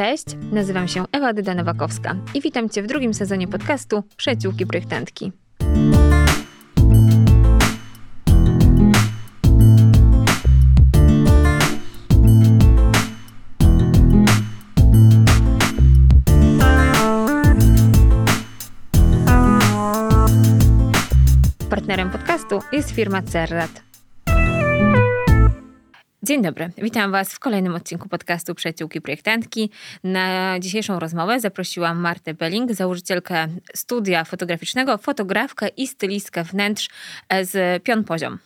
Cześć, nazywam się Ewa Dyda-Nowakowska i witam Cię w drugim sezonie podcastu Przyjaciółki Projektantki. Partnerem podcastu jest firma Cerrat. Dzień dobry, witam Was w kolejnym odcinku podcastu Przyjaciółki Projektantki. Na dzisiejszą rozmowę zaprosiłam Martę Belling, założycielkę studia fotograficznego, fotografkę i stylistkę wnętrz z Pion Poziom.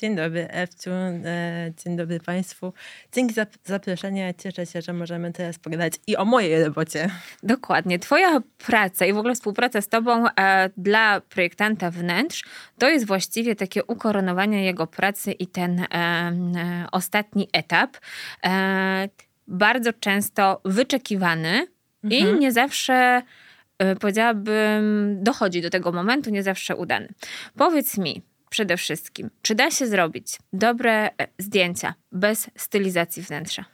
Dzień dobry Ewciu, e, dzień dobry Państwu. Dzięki za zaproszenie. Cieszę się, że możemy teraz pogadać i o mojej robocie. Dokładnie. Twoja praca i w ogóle współpraca z Tobą e, dla projektanta wnętrz to jest właściwie takie ukoronowanie jego pracy i ten e, e ostatni etap. E, bardzo często wyczekiwany mhm. i nie zawsze e, powiedziałabym, dochodzi do tego momentu, nie zawsze udany. Powiedz mi, przede wszystkim, czy da się zrobić dobre e, zdjęcia bez stylizacji wnętrza?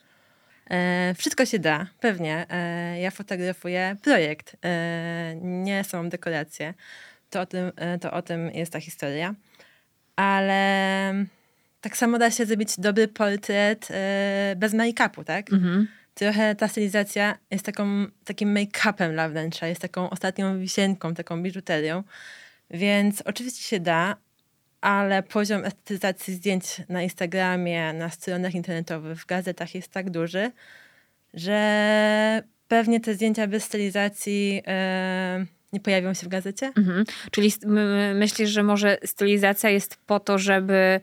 E, wszystko się da, pewnie. E, ja fotografuję projekt, e, nie są dekoracje. To o, tym, e, to o tym jest ta historia. Ale tak samo da się zrobić dobry portret e, bez make-upu, tak? Mhm. Trochę ta stylizacja jest taką, takim make-upem dla wnętrza, jest taką ostatnią wisienką, taką biżuterią. Więc oczywiście się da, ale poziom estetyzacji zdjęć na Instagramie, na stronach internetowych, w gazetach jest tak duży, że pewnie te zdjęcia bez stylizacji yy, nie pojawią się w gazecie. Mhm. Czyli myślisz, że może stylizacja jest po to, żeby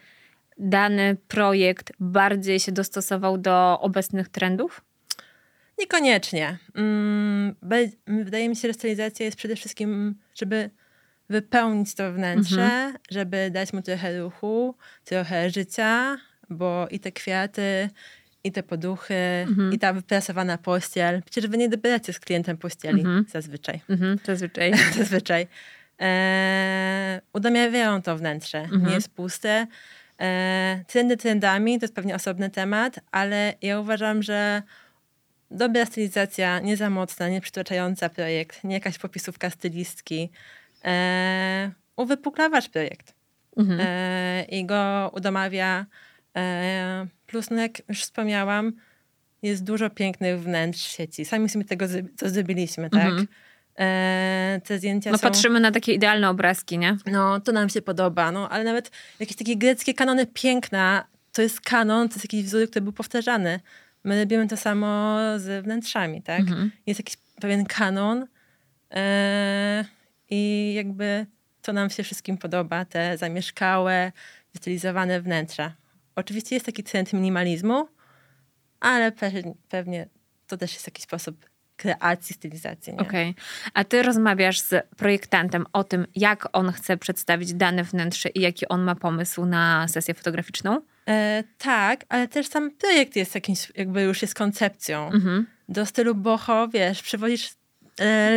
dany projekt bardziej się dostosował do obecnych trendów? Niekoniecznie. Mm, wydaje mi się, że stylizacja jest przede wszystkim, żeby wypełnić to wnętrze, mhm. żeby dać mu trochę ruchu, trochę życia, bo i te kwiaty, i te poduchy, mhm. i ta wyprasowana pościel. Przecież wy nie dobieracie z klientem pościeli mhm. zazwyczaj. Mhm. Zazwyczaj. zazwyczaj. E, udamiawiają to wnętrze. Nie mhm. jest puste. E, trendy trendami to jest pewnie osobny temat, ale ja uważam, że dobra stylizacja, nie za mocna, nie przytłaczająca projekt, nie jakaś popisówka stylistki, e, uwypuklawasz projekt mhm. e, i go udomawia. E, plus, no jak już wspomniałam, jest dużo pięknych wnętrz sieci. Sami sobie tego co zrobiliśmy, tak? Mhm. E, te zdjęcia No są... patrzymy na takie idealne obrazki, nie? No, to nam się podoba, no, ale nawet jakieś takie greckie kanony piękna, to jest kanon, to jest jakiś wzór, który był powtarzany. My robimy to samo z wnętrzami, tak? Mhm. Jest jakiś pewien kanon, e, i jakby to nam się wszystkim podoba, te zamieszkałe, wystylizowane wnętrza. Oczywiście jest taki trend minimalizmu, ale pewnie to też jest jakiś sposób kreacji, stylizacji. Okej. Okay. A ty rozmawiasz z projektantem o tym, jak on chce przedstawić dane wnętrze i jaki on ma pomysł na sesję fotograficzną? E, tak, ale też sam projekt jest jakimś, jakby już jest koncepcją. Mhm. Do stylu boho, wiesz, przywozisz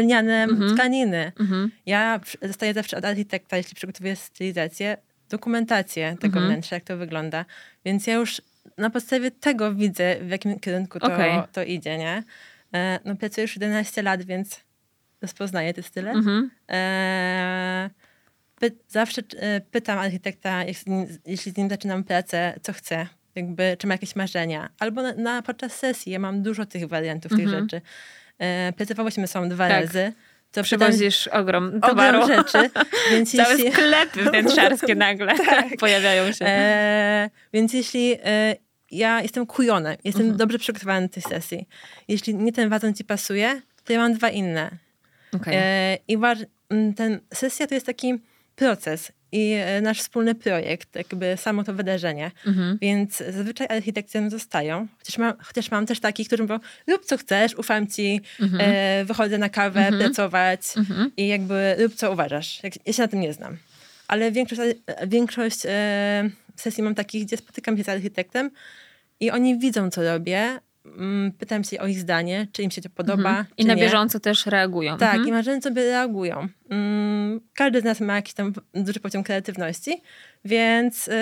lniane mhm. tkaniny. Mhm. Ja dostaję zawsze od architekta, jeśli przygotowuję stylizację, dokumentację tego mhm. wnętrza, jak to wygląda. Więc ja już na podstawie tego widzę, w jakim kierunku to, okay. to idzie, nie? E, no pracuję już 11 lat, więc rozpoznaję te style. Mhm. E, py zawsze e, pytam architekta, jeśli z nim zaczynam pracę, co chce, jakby, czy ma jakieś marzenia. Albo na, na podczas sesji, ja mam dużo tych wariantów, tych rzeczy. E, pracowałyśmy są dwa tak. razy. To Przywozisz ogrom towaru. Ogrom rzeczy. Więc Całe jeśli... sklepy wnętrzarskie nagle tak. pojawiają się. E, więc jeśli e, ja jestem kujona, jestem mhm. dobrze przygotowany do tej sesji. Jeśli nie ten wazon ci pasuje, to ja mam dwa inne. Okay. E, I ten sesja to jest taki proces i e, nasz wspólny projekt, jakby samo to wydarzenie. Mhm. Więc zazwyczaj architekci zostają. Chociaż mam, chociaż mam też takich, którzy mówią, rób co chcesz, ufam ci, mhm. e, wychodzę na kawę, mhm. pracować mhm. i jakby rób co uważasz. Ja się na tym nie znam. Ale większość, e, większość e, sesji mam takich, gdzie spotykam się z architektem i oni widzą, co robię, pytam się o ich zdanie, czy im się to podoba. Mhm. I na nie. bieżąco też reagują. Tak, mhm. i bieżąco sobie reagują. Mm, każdy z nas ma jakiś tam duży poziom kreatywności, więc yy,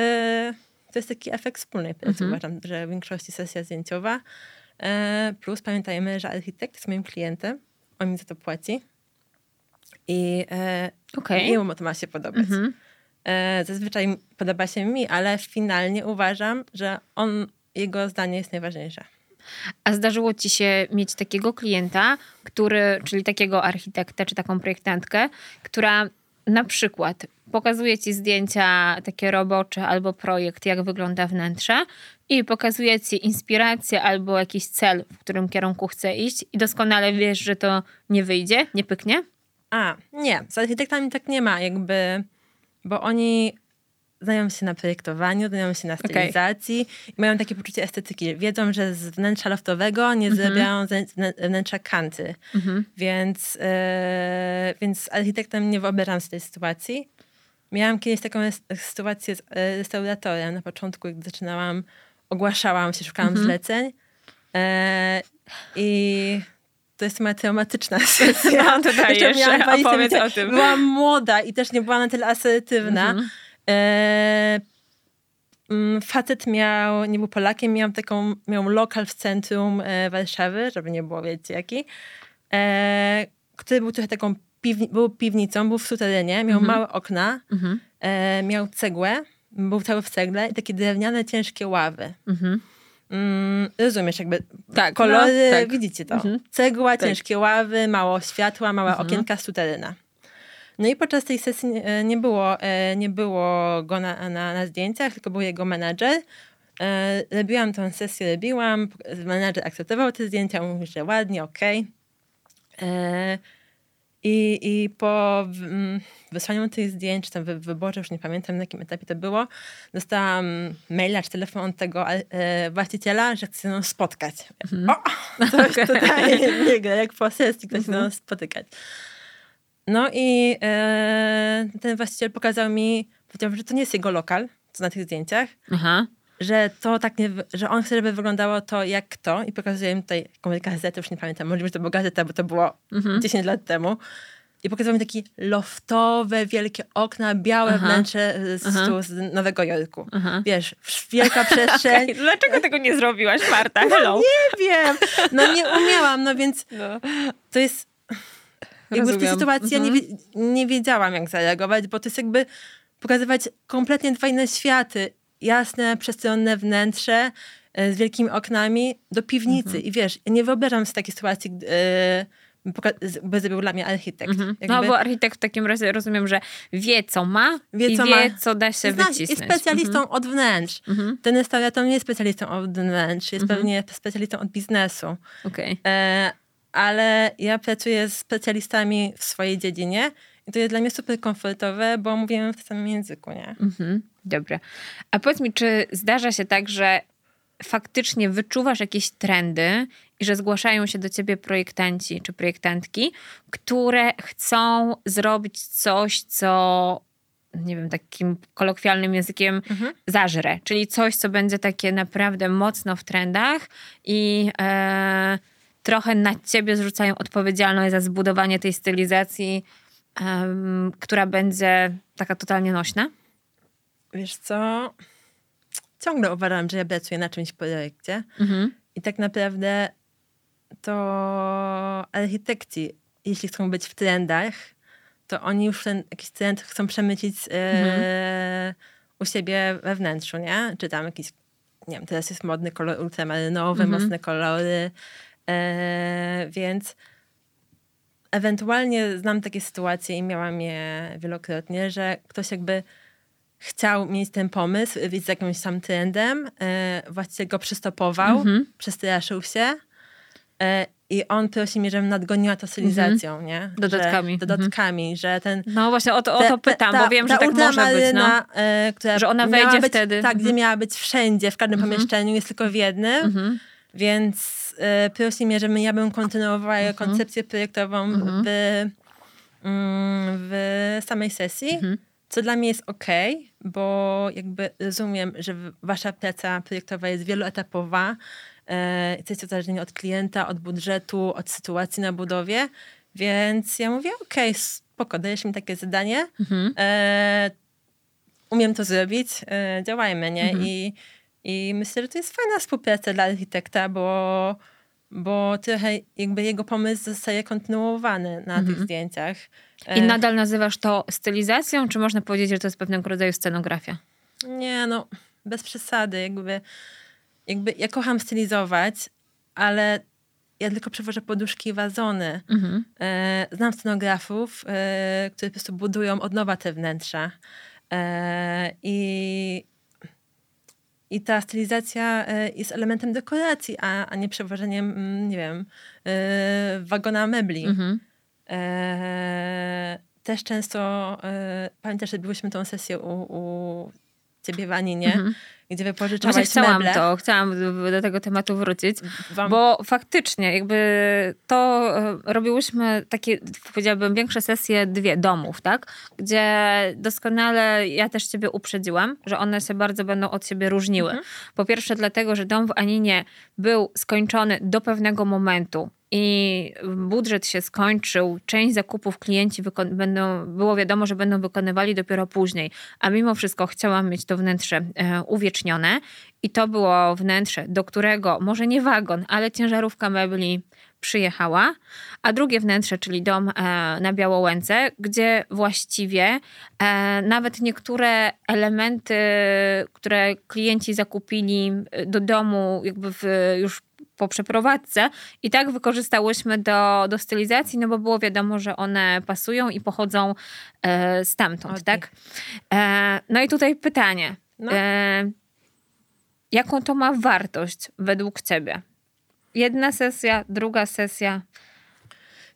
to jest taki efekt wspólnej pracy. Mhm. Uważam, że w większości sesja zdjęciowa E, plus pamiętajmy, że architekt jest moim klientem, on mi za to płaci i e, okay. jemu to ma się podobać. Mhm. E, zazwyczaj podoba się mi, ale finalnie uważam, że on, jego zdanie jest najważniejsze. A zdarzyło ci się mieć takiego klienta, który, czyli takiego architekta czy taką projektantkę, która na przykład pokazuje ci zdjęcia takie robocze albo projekt, jak wygląda wnętrze i pokazuje ci inspirację albo jakiś cel, w którym kierunku chce iść i doskonale wiesz, że to nie wyjdzie, nie pyknie? A, nie. Z architektami tak nie ma, jakby, bo oni znają się na projektowaniu, znają się na stylizacji okay. i mają takie poczucie estetyki. Wiedzą, że z wnętrza loftowego nie mm -hmm. wnętrza kanty. Mm -hmm. Więc, yy, więc z architektem nie wyobrażam sobie tej sytuacji. Miałam kiedyś taką sytuację z e, restauratorem na początku, gdy zaczynałam, ogłaszałam się, szukałam -hmm. zleceń yy, i to jest moja traumatyczna sesja. No, to dajesz, opowiedz o tym. Byłam młoda i też nie była na tyle asertywna. E, mm, facet miał, nie był Polakiem, miał taką, miał lokal w centrum e, Warszawy, żeby nie było wiecie jaki, e, który był trochę taką piwni, był piwnicą, był w suterenie, miał mhm. małe okna, mhm. e, miał cegłę, był cały w cegle i takie drewniane, ciężkie ławy. Mhm. Mm, rozumiesz, jakby tak, kolory, no, tak. widzicie to. Mhm. Cegła, tak. ciężkie ławy, mało światła, małe mhm. okienka, suteryna. No i podczas tej sesji e, nie było, e, nie było go na, na, na zdjęciach, tylko był jego menadżer. E, robiłam tę sesję, robiłam, menadżer akceptował te zdjęcia, mówił, że ładnie, okej. Okay. I, I po wysłaniu tych zdjęć, czy tam wyborze, już nie pamiętam na jakim etapie to było, dostałam maila czy telefon od tego e, właściciela, że chce się spotkać. Mm. O, coś okay. tutaj nie gra, jak po sesji ktoś mm -hmm. spotykać. No i e, ten właściciel pokazał mi, powiedział, że to nie jest jego lokal, co na tych zdjęciach. Aha. Że to tak nie, że on chce, żeby wyglądało to jak to i pokazuje mi tutaj jakąś gazetę, już nie pamiętam, możliwe, że to była gazeta, bo to było mhm. 10 lat temu. I pokazał mi takie loftowe, wielkie okna, białe Aha. wnętrze z, z Nowego Jorku. Aha. Wiesz, wielka przestrzeń. Okay. Dlaczego tego nie zrobiłaś, Marta? Hello. No, nie wiem. No nie umiałam, no więc no. to jest jakby w tej sytuacji mhm. ja nie, mhm. nie wiedziałam, jak zareagować, bo to jest jakby pokazywać kompletnie dwa inne światy. Jasne, przestronne wnętrze e, z wielkimi oknami do piwnicy. Mhm. I wiesz, ja nie wyobrażam sobie takiej sytuacji, yy, by zrobił dla mnie architekt. Mhm. No bo architekt w takim razie rozumiem, że wie co ma wie, co i wie ma. co da się Zna, wycisnąć. Jest specjalistą mhm. od wnętrz. Mhm. Ten restaurator nie jest specjalistą od wnętrz, jest mhm. pewnie specjalistą od biznesu. Okay. E, ale ja pracuję z specjalistami w swojej dziedzinie i to jest dla mnie super komfortowe, bo mówimy w tym samym języku, nie? Mhm, dobra. A powiedz mi, czy zdarza się tak, że faktycznie wyczuwasz jakieś trendy i że zgłaszają się do ciebie projektanci czy projektantki, które chcą zrobić coś, co nie wiem, takim kolokwialnym językiem mhm. zażre, czyli coś, co będzie takie naprawdę mocno w trendach i e, trochę na ciebie zrzucają odpowiedzialność za zbudowanie tej stylizacji, um, która będzie taka totalnie nośna? Wiesz co? Ciągle uważam, że ja pracuję na czymś projekcie mhm. i tak naprawdę to architekci, jeśli chcą być w trendach, to oni już ten jakiś trend chcą przemycić e, mhm. u siebie we wnętrzu, nie? Czy tam jakiś, nie wiem, teraz jest modny kolor ultramarynowy, mhm. mocne kolory, E, więc ewentualnie znam takie sytuacje i miałam je wielokrotnie, że ktoś jakby chciał mieć ten pomysł, z jakimś tam trendem, e, właściwie go przystopował, mhm. przestraszył się e, i on prosi mnie, żebym nadgoniła to stylizacją, mhm. nie? Dodatkami. Że, dodatkami, mhm. że ten... No właśnie o to, o to pytam, ta, bo wiem, że tak może być, no. E, która że ona wejdzie być, wtedy. Tak, gdzie mhm. miała być wszędzie, w każdym pomieszczeniu, jest tylko w jednym. Więc e, prosi mnie, żebym ja bym kontynuowała mhm. koncepcję projektową mhm. w, mm, w samej sesji, mhm. co dla mnie jest ok, bo jakby rozumiem, że wasza praca projektowa jest wieloetapowa, e, jesteście uzależnieni od klienta, od budżetu, od sytuacji na budowie, więc ja mówię, ok, spoko, dajesz mi takie zadanie, e, umiem to zrobić, e, działajmy, nie? Mhm. I i myślę, że to jest fajna współpraca dla architekta, bo bo trochę jakby jego pomysł zostaje kontynuowany na tych mhm. zdjęciach. I e, nadal nazywasz to stylizacją, czy można powiedzieć, że to jest pewnego rodzaju scenografia? Nie, no bez przesady. Jakby, jakby ja kocham stylizować, ale ja tylko przewożę poduszki i wazony. Mhm. E, znam scenografów, e, którzy po prostu budują od nowa te wnętrza. I i ta stylizacja e, jest elementem dekoracji, a, a nie przewożeniem, mm, nie wiem, e, wagona mebli. Mhm. E, też często, e, pamiętasz, że byliśmy tą sesję u, u ciebie w Aninie, mhm gdzie wypożyczałaś Właśnie chciałam meble. to, chciałam do tego tematu wrócić, Wam... bo faktycznie jakby to e, robiłyśmy takie, powiedziałabym, większe sesje, dwie domów, tak? Gdzie doskonale ja też ciebie uprzedziłam, że one się bardzo będą od siebie różniły. Mhm. Po pierwsze dlatego, że dom w Aninie był skończony do pewnego momentu i budżet się skończył, część zakupów klienci będą, było wiadomo, że będą wykonywali dopiero później, a mimo wszystko chciałam mieć to wnętrze e, i to było wnętrze, do którego może nie wagon, ale ciężarówka mebli przyjechała, a drugie wnętrze, czyli dom e, na Białołęce, gdzie właściwie e, nawet niektóre elementy, które klienci zakupili do domu jakby w, już po przeprowadzce i tak wykorzystałyśmy do, do stylizacji, no bo było wiadomo, że one pasują i pochodzą e, stamtąd, okay. tak? E, no i tutaj pytanie. No. E, jaką to ma wartość według ciebie? Jedna sesja, druga sesja.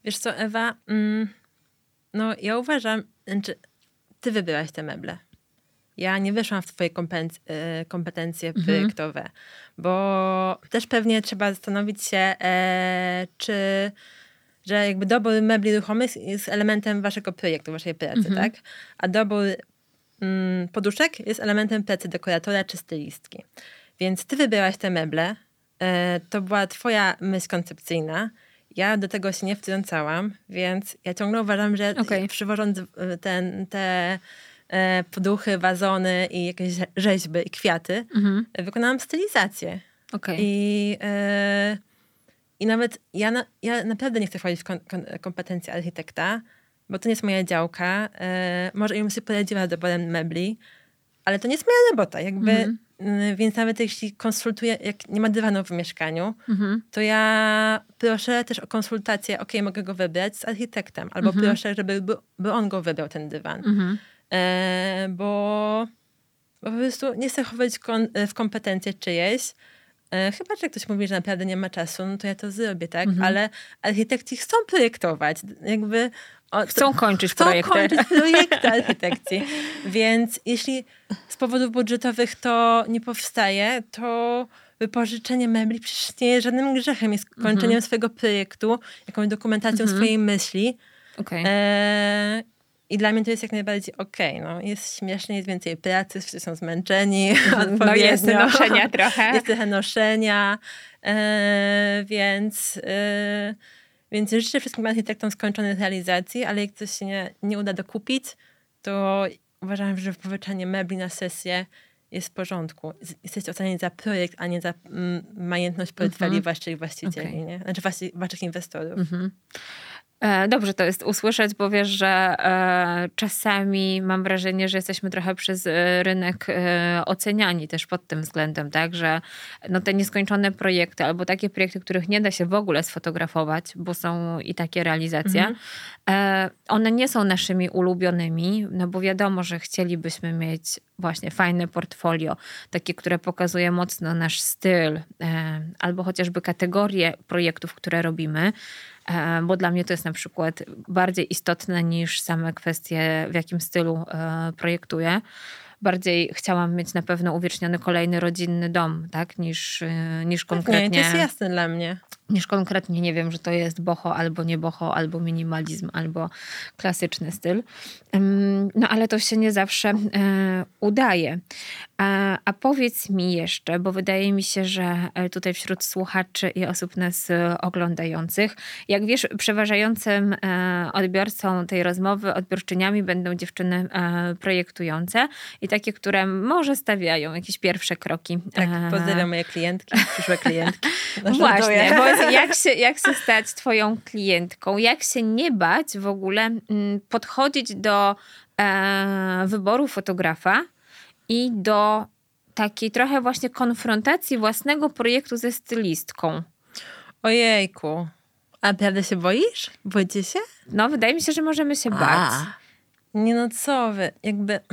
Wiesz co, Ewa? Mm, no ja uważam, znaczy ty wybrałaś te meble. Ja nie weszłam w twoje e, kompetencje mhm. projektowe, bo też pewnie trzeba zastanowić się, e, czy że jakby dobór mebli ruchomych jest elementem waszego projektu, waszej pracy, mhm. tak? A dobór mm, poduszek jest elementem pracy dekoratora czy stylistki. Więc ty wybrałaś te meble, e, to była twoja myśl koncepcyjna, ja do tego się nie wtrącałam, więc ja ciągle uważam, że okay. przywożąc ten, te E, poduchy, wazony i jakieś rzeźby i kwiaty, mhm. wykonałam stylizację. Okay. I, e, I nawet ja, na, ja naprawdę nie chcę wchodzić w kon, kon, kompetencje architekta, bo to nie jest moja działka. E, może im się poradziła z doborem mebli, ale to nie jest moja robota. Jakby, mhm. Więc nawet jeśli konsultuję, jak nie ma dywanu w mieszkaniu, mhm. to ja proszę też o konsultację, ok, mogę go wybrać z architektem, albo mhm. proszę, żeby by, by on go wybrał, ten dywan. Mhm. E, bo, bo po prostu nie chcę chować e, w kompetencje czyjeś. E, chyba, że ktoś mówi, że naprawdę nie ma czasu, no to ja to zrobię, tak? Mhm. Ale architekci chcą projektować. Jakby o, chcą kończyć chcą projekty. kończyć projekty architekcji. Więc jeśli z powodów budżetowych to nie powstaje, to wypożyczenie mebli przecież nie jest żadnym grzechem. Jest kończeniem mhm. swojego projektu, jakąś dokumentacją mhm. swojej myśli. Okay. E, i dla mnie to jest jak najbardziej okej. Okay, no. Jest śmiesznie, jest więcej pracy, wszyscy są zmęczeni. No jest noszenia trochę. Jest trochę noszenia, e, więc, e, więc życzę wszystkim architektom skończonej realizacji, ale jak coś się nie, nie uda dokupić, to uważam, że wypożyczanie mebli na sesję jest w porządku. Jesteście oceniani za projekt, a nie za mm, majętność portfeli mm -hmm. waszych właścicieli, okay. nie? Znaczy waszych, waszych inwestorów. Mm -hmm. E, dobrze to jest usłyszeć, bo wiesz, że e, czasami mam wrażenie, że jesteśmy trochę przez e, rynek oceniani też pod tym względem, tak, że no te nieskończone projekty albo takie projekty, których nie da się w ogóle sfotografować, bo są i takie realizacje, mhm. one nie są naszymi ulubionymi, no bo wiadomo, że chcielibyśmy mieć właśnie fajne portfolio, takie, które pokazuje mocno nasz styl, albo chociażby kategorie projektów, które robimy. E, bo dla mnie to jest na przykład bardziej istotne niż same kwestie, w jakim stylu e, projektuję. Bardziej chciałam mieć na pewno uwieczniony kolejny rodzinny dom, tak, niż, e, niż konkretnie. Nie, to jest jasne dla mnie niż konkretnie nie wiem, że to jest boho albo nie boho, albo minimalizm, albo klasyczny styl. No ale to się nie zawsze e, udaje. A, a powiedz mi jeszcze, bo wydaje mi się, że e, tutaj wśród słuchaczy i osób nas e, oglądających, jak wiesz, przeważającym odbiorcą tej rozmowy, odbiorczyniami będą dziewczyny projektujące i takie, które może stawiają jakieś pierwsze kroki. Tak, pozdrawiam moje klientki, przyszłe klientki. Właśnie, bo jak, się, jak się stać twoją klientką? Jak się nie bać w ogóle mm, podchodzić do e, wyboru fotografa i do takiej trochę właśnie konfrontacji własnego projektu ze stylistką? Ojejku. A naprawdę się boisz? Boicie się? No, wydaje mi się, że możemy się bać. Nie no co wy, jakby...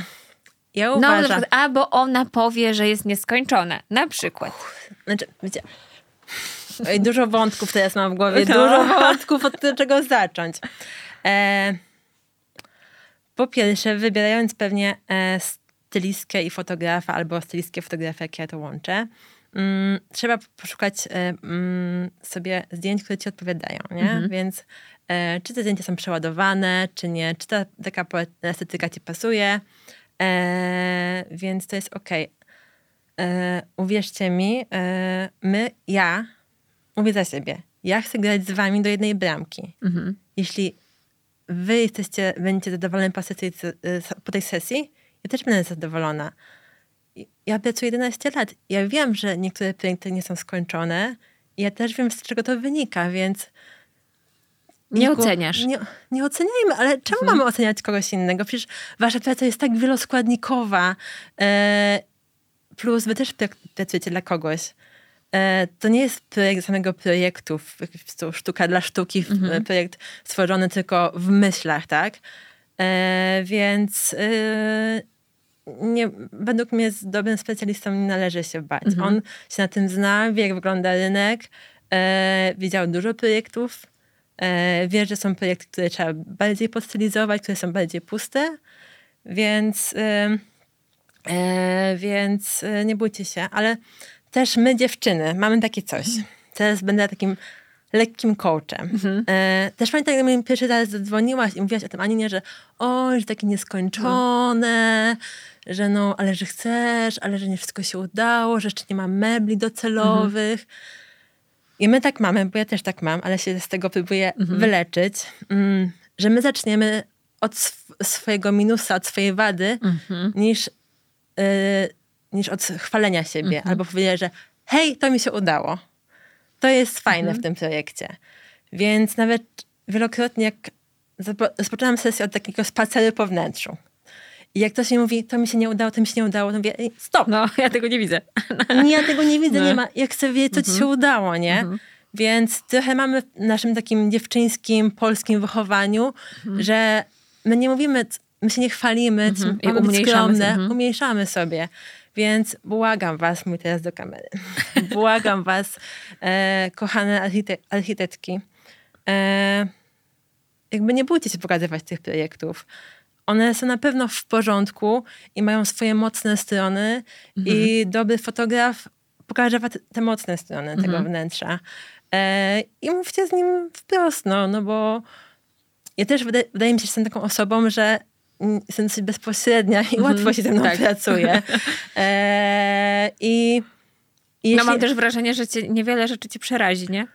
Ja No, uważam... no, albo ona powie, że jest nieskończone. Na przykład. Znaczy, wiecie... Oj, dużo wątków teraz mam w głowie. No. Dużo wątków, od czego zacząć. E, po pierwsze, wybierając pewnie e, stylistkę i fotografa, albo stylistkę fotografa, jak ja to łączę, mm, trzeba poszukać e, mm, sobie zdjęć, które ci odpowiadają, nie? Więc e, czy te zdjęcia są przeładowane, czy nie, czy ta taka estetyka ci pasuje, e, więc to jest okej. E, uwierzcie mi, e, my, ja, mówię za siebie, ja chcę grać z wami do jednej bramki. Mhm. Jeśli wy jesteście, będziecie zadowoleni po, sesji, po tej sesji, ja też będę zadowolona. Ja pracuję 11 lat. Ja wiem, że niektóre projekty nie są skończone. i Ja też wiem, z czego to wynika, więc... Nie oceniasz. Nie, nie oceniajmy, ale czemu Mhm. mamy oceniać kogoś innego? Przecież wasza praca jest tak wieloskładnikowa. E, plus wy też pracujecie dla kogoś. E, to nie jest projekt samego projektu, sztuka dla sztuki, Mhm. projekt stworzony tylko w myślach, tak? E, więc e, nie, według mnie z dobrym specjalistą nie należy się bać. Mhm. On się na tym zna, wie jak wygląda rynek, e, widział dużo projektów, e, wie, że są projekty, które trzeba bardziej podstylizować, które są bardziej puste, więc, e, e, więc nie bójcie się. Ale też my dziewczyny mamy takie coś. Teraz będę takim lekkim coachem. E, też pamiętam, jak mi pierwszy raz zadzwoniłaś i mówiłaś o tym Aninie, że oj, że takie nieskończone, że no, ale że chcesz, ale że nie wszystko się udało, że jeszcze nie ma mebli docelowych. I my tak mamy, bo ja też tak mam, ale się z tego próbuję wyleczyć, mm, że my zaczniemy od sw- swojego minusa, od swojej wady, niż, y, niż od chwalenia siebie. Albo powiedzieć, że hej, to mi się udało. To jest fajne w tym projekcie. Więc nawet wielokrotnie, jak rozpoczynam sesję od takiego spaceru po wnętrzu. I jak ktoś mi mówi, to mi się nie udało, to mi się nie udało, to mówię, "Ej, stop, No, ja tego nie widzę. nie, ja tego nie widzę, No. nie ma. Ja chcę wiedzieć, co ci się udało, nie? Więc trochę mamy w naszym takim dziewczyńskim, polskim wychowaniu, że my nie mówimy, my się nie chwalimy, I mamy być skromne, mhm. umniejszamy sobie. Więc błagam was, mój teraz do kamery, błagam was, e, kochane archite- architektki, e, jakby nie bójcie się pokazywać tych projektów. One są na pewno w porządku i mają swoje mocne strony i dobry fotograf pokaże wam te- mocne strony tego wnętrza. E, I mówcie z nim wprost, no, no bo ja też wydaje, wydaje mi się, że jestem taką osobą, że mm, dosyć bezpośrednia i łatwo się ze mną tak. pracuje. E, I i No jeśli, mam też wrażenie, że cię, niewiele rzeczy ci przerazi, nie?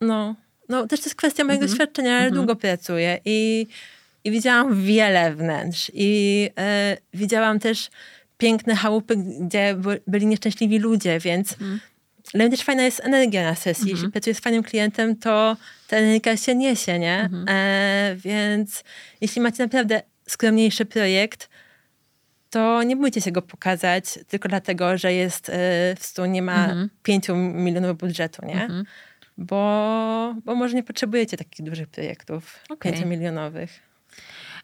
no, no też to jest kwestia mojego Mhm. doświadczenia, ale długo pracuję i, i widziałam wiele wnętrz i e, widziałam też piękne chałupy, gdzie by, byli nieszczęśliwi ludzie, więc Mhm. dla mnie też fajna jest energia na sesji. Jeśli pracuję z fajnym klientem, to ta energia się niesie, nie? Mhm. E, więc jeśli macie naprawdę skromniejszy projekt, to nie bójcie się go pokazać tylko dlatego, że jest e, w stu nie ma Mhm. 5 milionów budżetu, nie? Bo, bo może nie potrzebujecie takich dużych projektów, Okej. 5 milionowych.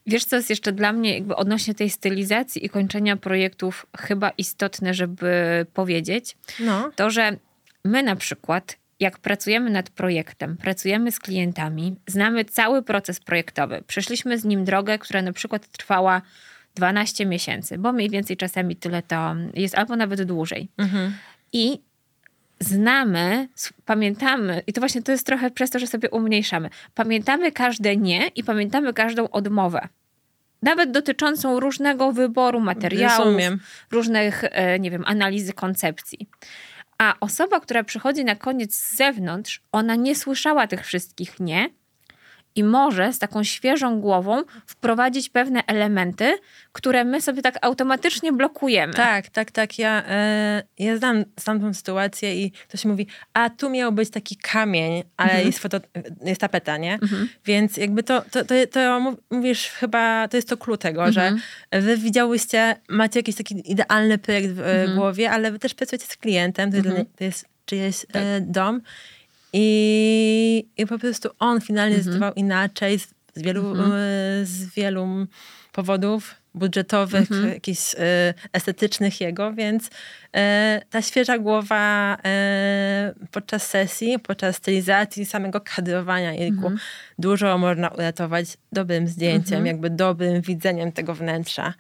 Wiesz, co jest jeszcze dla mnie jakby odnośnie tej stylizacji i kończenia projektów chyba istotne, żeby powiedzieć? No. To, że my na przykład, jak pracujemy nad projektem, pracujemy z klientami, znamy cały proces projektowy. Przeszliśmy z nim drogę, która na przykład trwała 12 miesięcy, bo mniej więcej czasami tyle to jest, albo nawet dłużej. Mhm. I znamy, pamiętamy, i to właśnie to jest trochę przez to, że sobie umniejszamy. Pamiętamy każde nie i pamiętamy każdą odmowę. Nawet dotyczącą różnego wyboru materiałów, Rozumiem. różnych, e, nie wiem, analizy koncepcji. A osoba, która przychodzi na koniec z zewnątrz, ona nie słyszała tych wszystkich nie i może z taką świeżą głową wprowadzić pewne elementy, które my sobie tak automatycznie blokujemy. Tak, tak, tak. Ja, e, ja znam, znam tą sytuację i ktoś mówi, a tu miał być taki kamień, ale mhm. jest, foto, jest tapeta, nie? Mhm. Więc jakby to, to, to, to, mówisz chyba, to jest to clue tego, mhm. że wy widziałyście, macie jakiś taki idealny projekt w mhm. głowie, ale wy też pracujecie z klientem, to jest, mhm. to jest czyjeś tak. E, dom i, i po prostu on finalnie mhm. zdecydował inaczej z, z wielu, mhm. E, z wielu powodów budżetowych, mhm. jakichś e, estetycznych jego, więc e, ta świeża głowa e, podczas sesji, podczas stylizacji, samego kadrowania jejku, mhm. dużo można uratować dobrym zdjęciem, mhm. jakby dobrym widzeniem tego wnętrza.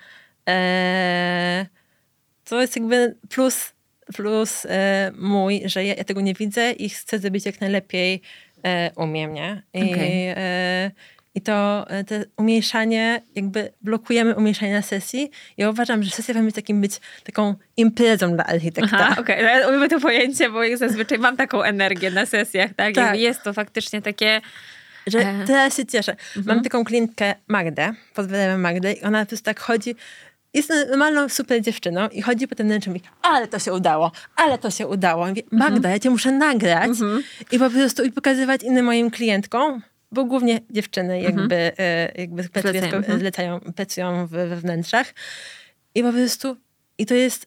To jest jakby plus plus e, mój, że ja, ja, tego nie widzę i chcę zrobić jak najlepiej e, umiem, nie? I, okay. e, i to te umniejszanie, jakby blokujemy umniejszanie na sesji. Ja uważam, że sesja powinna takim być taką imprezą dla architekta. Aha, okej. Okay. Lubimy to pojęcie, bo zazwyczaj mam taką energię na sesjach, tak? tak. Jest to faktycznie takie... Że teraz się cieszę. Mhm. Mam taką klientkę Magdę, pozdrawiam Magdę i ona po prostu tak chodzi jest normalną, super dziewczyną i chodzi po tym wnętrzu i mówi, ale to się udało, ale to się udało. I mówię, Magda, mhm. ja cię muszę nagrać mhm. i po prostu i pokazywać innym moim klientkom, bo głównie dziewczyny mhm. jakby, mhm. jakby zlecają, zlecają, pracują w, we wnętrzach. I po prostu, i to jest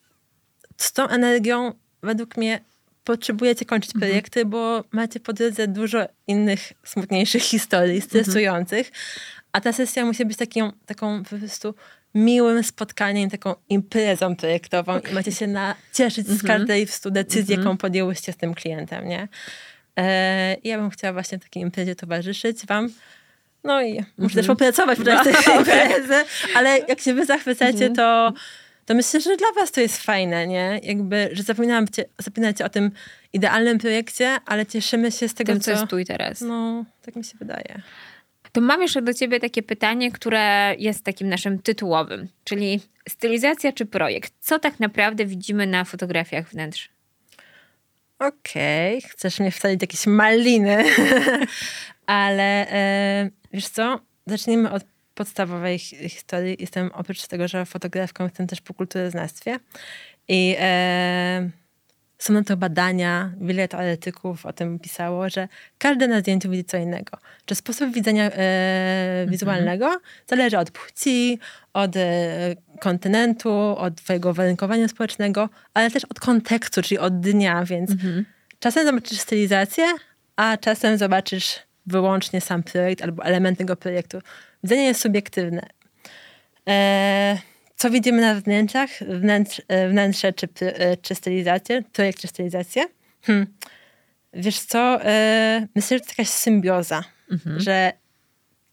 z tą energią według mnie potrzebujecie kończyć mhm. projekty, bo macie po drodze dużo innych smutniejszych historii, stresujących, a ta sesja musi być taką, taką po prostu miłym spotkaniem, taką imprezą projektową okay. i macie się na, cieszyć mm -hmm. z mhm. każdej decyzji, mm -hmm. jaką podjęłyście z tym klientem, nie? E, ja bym chciała właśnie takiej imprezie towarzyszyć wam. No i mm -hmm. muszę też popracować w no, tej okay. imprezy, ale jak się wy zachwycacie, mhm. to, to myślę, że dla was to jest fajne, nie? Jakby, że zapominacie, zapominacie o tym idealnym projekcie, ale cieszymy się z tego, tym, co... jest tu i teraz. No, tak mi się wydaje. To mam jeszcze do ciebie takie pytanie, które jest takim naszym tytułowym, czyli stylizacja czy projekt? Co tak naprawdę widzimy na fotografiach wnętrz? Okej, okay. chcesz mnie wsadzić jakieś maliny, ale e, wiesz co, zacznijmy od podstawowej historii. Jestem oprócz tego, że fotografką, jestem też po kulturoznawstwie i e, są na to badania, wiele teoretyków o tym pisało, że każdy na zdjęciu widzi co innego. Że sposób widzenia e, mhm. wizualnego zależy od płci, od e, kontynentu, od twojego warunkowania społecznego, ale też od kontekstu, czyli od dnia, więc mhm. czasem zobaczysz stylizację, a czasem zobaczysz wyłącznie sam projekt albo element tego projektu. Widzenie jest subiektywne. E, co widzimy na wnętrzach, wnętrz, e, wnętrze czy, e, czy stylizację, projekt czy stylizację? Hmm. Wiesz co, e, myślę, że to jest jakaś symbioza, mhm. że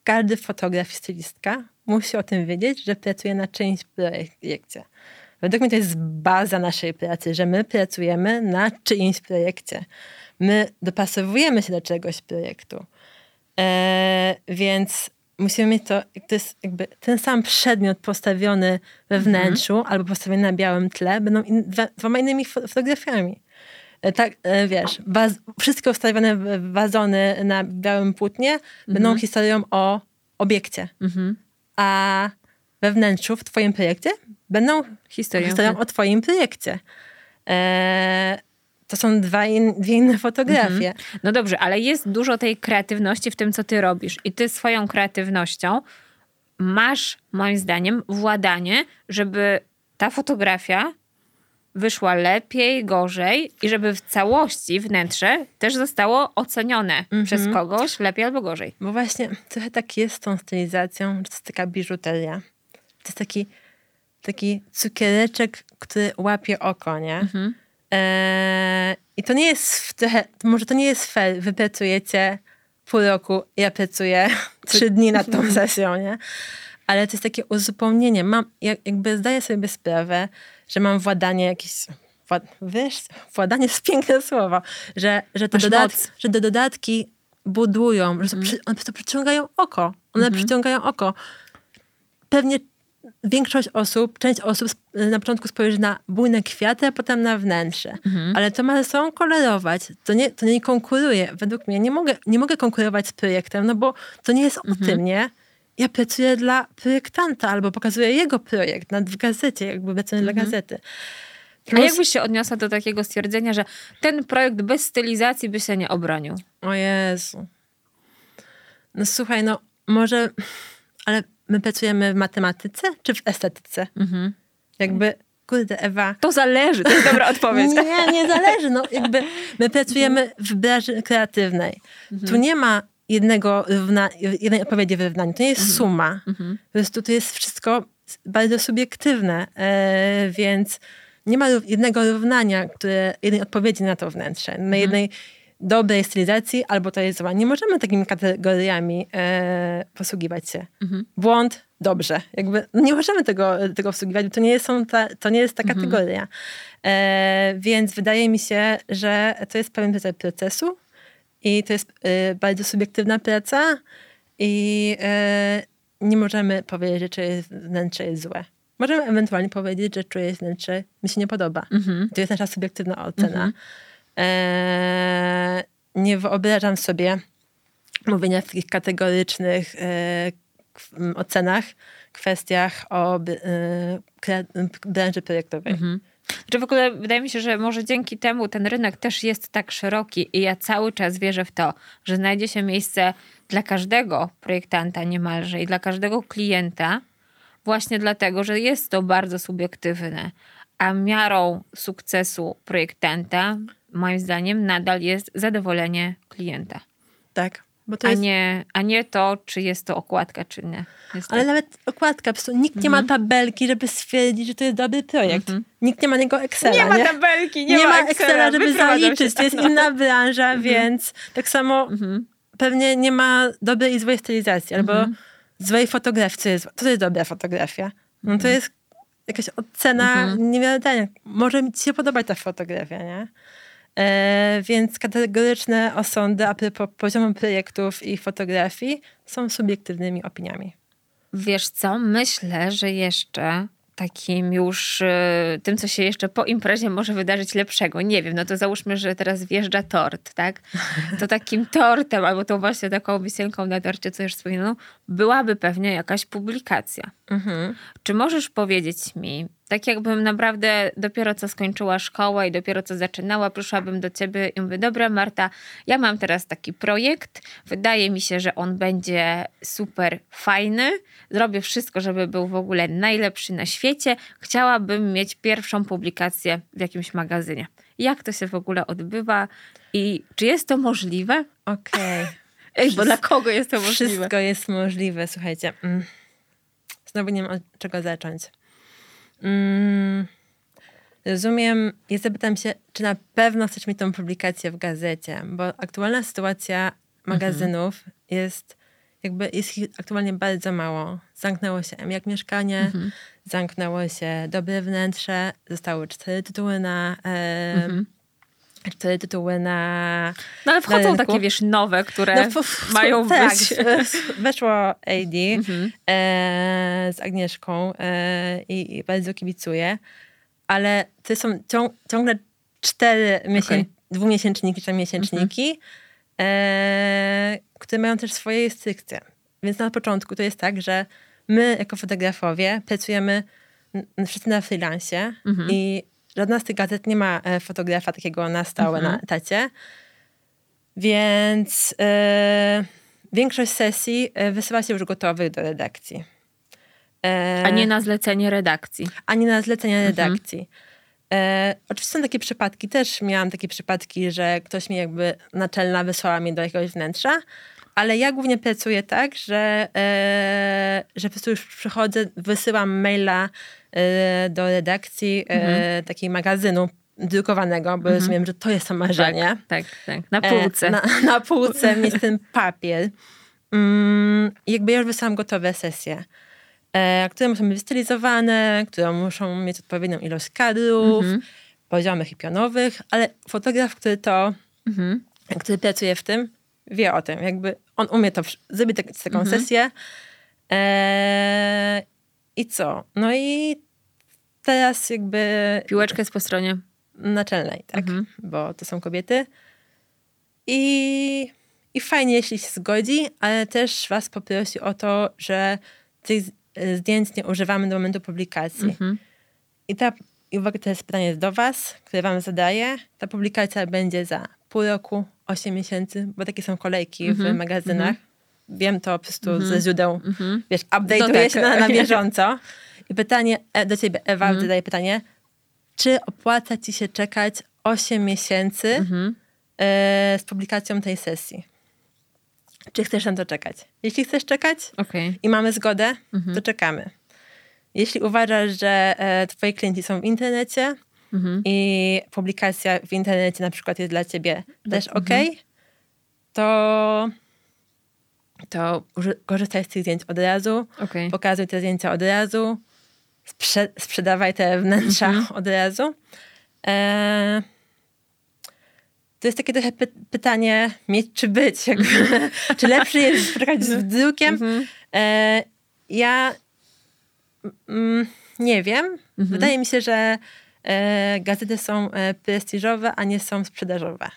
każdy fotograf i stylistka musi o tym wiedzieć, że pracuje na czyimś projekcie. Według mnie to jest baza naszej pracy, że my pracujemy na czyimś projekcie. My dopasowujemy się do czegoś projektu. E, więc musimy mieć to, to jest jakby ten sam przedmiot postawiony we mhm. wnętrzu mm. albo postawiony na białym tle, będą in, dwoma innymi fotografiami. E, tak, e, wiesz, baz, wszystkie ustawione wazony na białym płótnie mm -hmm. będą historią o obiekcie. Mm -hmm. A we wnętrzu, w twoim projekcie, będą historią, historią o twoim projekcie. E, to są dwa in, dwie inne fotografie. Mhm. No dobrze, ale jest dużo tej kreatywności w tym, co ty robisz. I ty swoją kreatywnością masz, moim zdaniem, władanie, żeby ta fotografia wyszła lepiej, gorzej i żeby w całości wnętrze też zostało ocenione mhm. przez kogoś lepiej albo gorzej. Bo właśnie trochę tak jest z tą stylizacją, że to jest taka biżuteria. To jest taki, taki cukiereczek, który łapie oko, nie? Mhm. Eee, I to nie jest trochę, może to nie jest fair, wy pracujecie pół roku, ja pracuję trzy dni nad tą sesją, nie? Ale to jest takie uzupełnienie. Mam, jakby zdaję sobie sprawę, że mam władanie jakieś, wład, wiesz, władanie jest piękne słowo, że, że, te, dodat, że te dodatki budują, że mm. przy, one to przyciągają oko. One mm -hmm. przyciągają oko. Pewnie większość osób, część osób na początku spojrzy na bujne kwiaty, a potem na wnętrze. Mhm. Ale to ma ze sobą kolorować. To nie, to nie konkuruje. Według mnie nie mogę, nie mogę konkurować z projektem, no bo to nie jest o mhm. tym, nie? Ja pracuję dla projektanta albo pokazuję jego projekt nawet w gazecie, jakby pracuję mhm. dla gazety. Plus... A jakbyś się odniosła do takiego stwierdzenia, że ten projekt bez stylizacji by się nie obronił? O Jezu. No słuchaj, no może, ale my pracujemy w matematyce czy w estetyce? Mhm. Jakby, kurde, Ewa. To zależy, to jest dobra odpowiedź. nie, nie zależy. No, jakby my pracujemy w branży kreatywnej. Mhm. Tu nie ma jednego równa, jednej odpowiedzi w równaniu. To nie jest mhm. suma. Mhm. Po prostu to jest wszystko bardzo subiektywne, e, więc nie ma jednego równania, które, jednej odpowiedzi na to wnętrze. Na mhm. jednej dobrej stylizacji albo to jest zła. Nie możemy takimi kategoriami e, posługiwać się. Mhm. Błąd, dobrze. Jakby no nie możemy tego, tego posługiwać, bo to nie jest, ta, to nie jest ta mhm. kategoria. E, więc wydaje mi się, że to jest pewien rodzaj procesu i to jest e, bardzo subiektywna praca i e, nie możemy powiedzieć, że czyjeś wnętrze jest złe. Możemy ewentualnie powiedzieć, że czyjeś wnętrze mi się nie podoba. Mhm. To jest nasza subiektywna ocena. Mhm. E, nie wyobrażam sobie mówienia w takich kategorycznych e, ocenach, kwestiach o e, branży projektowej. Mhm. Znaczy w ogóle wydaje mi się, że może dzięki temu ten rynek też jest tak szeroki i ja cały czas wierzę w to, że znajdzie się miejsce dla każdego projektanta niemalże i dla każdego klienta, właśnie dlatego, że jest to bardzo subiektywne. A miarą sukcesu projektanta moim zdaniem nadal jest zadowolenie klienta. Tak. a, jest... nie, a nie to, czy jest to okładka, czy nie. Ale nawet okładka, po nikt nie mhm. ma tabelki, żeby stwierdzić, że to jest dobry projekt. Mhm. Nikt nie ma niego Excela. Nie, nie? ma tabelki, nie, nie ma Excela, Excela żeby zaliczyć. To jest inna branża, mhm. więc tak samo mhm. pewnie nie ma dobrej i złej stylizacji, albo mhm. złej fotografii. Co jest, to jest dobra fotografia. No to mhm. jest jakaś ocena mhm. niewiarygodna. Może mi się podobać ta fotografia, nie? E, więc kategoryczne osądy a propos poziomu projektów i fotografii są subiektywnymi opiniami. Wiesz co, myślę, że jeszcze takim już y, tym, co się jeszcze po imprezie może wydarzyć lepszego. Nie wiem, no to załóżmy, że teraz wjeżdża tort, tak? To takim tortem, albo tą właśnie taką wisienką na torcie, co już wspominano, byłaby pewnie jakaś publikacja. Mhm. Czy możesz powiedzieć mi, tak jakbym naprawdę dopiero co skończyła szkołę i dopiero co zaczynała, przyszłabym do ciebie i mówię, dobra Marta, ja mam teraz taki projekt, wydaje mi się, że on będzie super fajny, zrobię wszystko, żeby był w ogóle najlepszy na świecie, chciałabym mieć pierwszą publikację w jakimś magazynie. Jak to się w ogóle odbywa i czy jest to możliwe? Okej. Okay. Ej, bo dla kogo jest to możliwe? Wszystko jest możliwe, słuchajcie. Mm. Znowu nie wiem, od czego zacząć. Mm, rozumiem, ja zapytam się, czy na pewno chcesz mieć tą publikację w gazecie, bo aktualna sytuacja magazynów mhm. jest jakby jest ich aktualnie bardzo mało. Zamknęło się M jak mieszkanie, mhm. zamknęło się dobre wnętrze, zostały cztery tytuły na e, mhm. Cztery tytuły na No ale wchodzą takie, wiesz, nowe, które no, mają tak, być... Weszło AD mhm. e, z Agnieszką e, i, i, bardzo kibicuję, ale to są ciąg, ciągle cztery miesię- okay. dwumiesięczniki czy miesięczniki, mhm. e, które mają też swoje restrykcje. Więc na początku to jest tak, że my jako fotografowie pracujemy wszyscy na freelancie mhm. i żadna z tych gazet nie ma e, fotografa takiego na stałe mhm. na etacie. Więc e, większość sesji e, wysyła się już gotowych do redakcji. E, a nie na zlecenie redakcji. A nie na zlecenie mhm. redakcji. E, oczywiście są takie przypadki, też miałam takie przypadki, że ktoś mi jakby naczelna wysłała mnie do jakiegoś wnętrza, ale ja głównie pracuję tak, że, e, że po prostu już przychodzę, wysyłam maila e, do redakcji e, mhm. takiej magazynu drukowanego, bo mhm. rozumiem, że to jest to marzenie. Tak, tak, tak. Na półce. Na, na półce jest ten papier. Mm, jakby ja już wysyłam gotowe sesje e, które muszą być wystylizowane, które muszą mieć odpowiednią ilość kadrów, mhm. poziomych i pionowych, ale fotograf, który to, mhm. który pracuje w tym, wie o tym. Jakby on umie to zrobić tak, taką mhm. sesję. E, I co? No i teraz jakby... Piłeczka jest po stronie naczelnej, tak? Mhm. Bo to są kobiety. I, I fajnie, jeśli się zgodzi, ale też was poprosi o to, że tych zdjęć nie używamy do momentu publikacji. Mhm. I ta, i uwaga, to jest pytanie do was, które wam zadaję. Ta publikacja będzie za pół roku, 8 miesięcy, bo takie są kolejki mhm. w magazynach. Mhm. Wiem to po prostu mhm. ze źródeł, mhm. wiesz, update'uję no tak. się na, na bieżąco. I pytanie e, do ciebie, Ewa, mhm. zadaję pytanie, czy opłaca ci się czekać 8 miesięcy mhm. e, z publikacją tej sesji? Czy chcesz na to czekać? Jeśli chcesz czekać okay. i mamy zgodę, mhm. to czekamy. Jeśli uważasz, że e, twoi klienci są w internecie mhm. i publikacja w internecie na przykład jest dla ciebie też ok, to to korzystaj z tych zdjęć od razu, okay. pokazuj te zdjęcia od razu, sprze sprzedawaj te wnętrza mhm. od razu. E to jest takie trochę py pytanie mieć czy być. czy lepszy jest spotkać z drukiem? Mhm. E ja mm, nie wiem. Mhm. Wydaje mi się, że gazety są e, prestiżowe, a nie są sprzedażowe.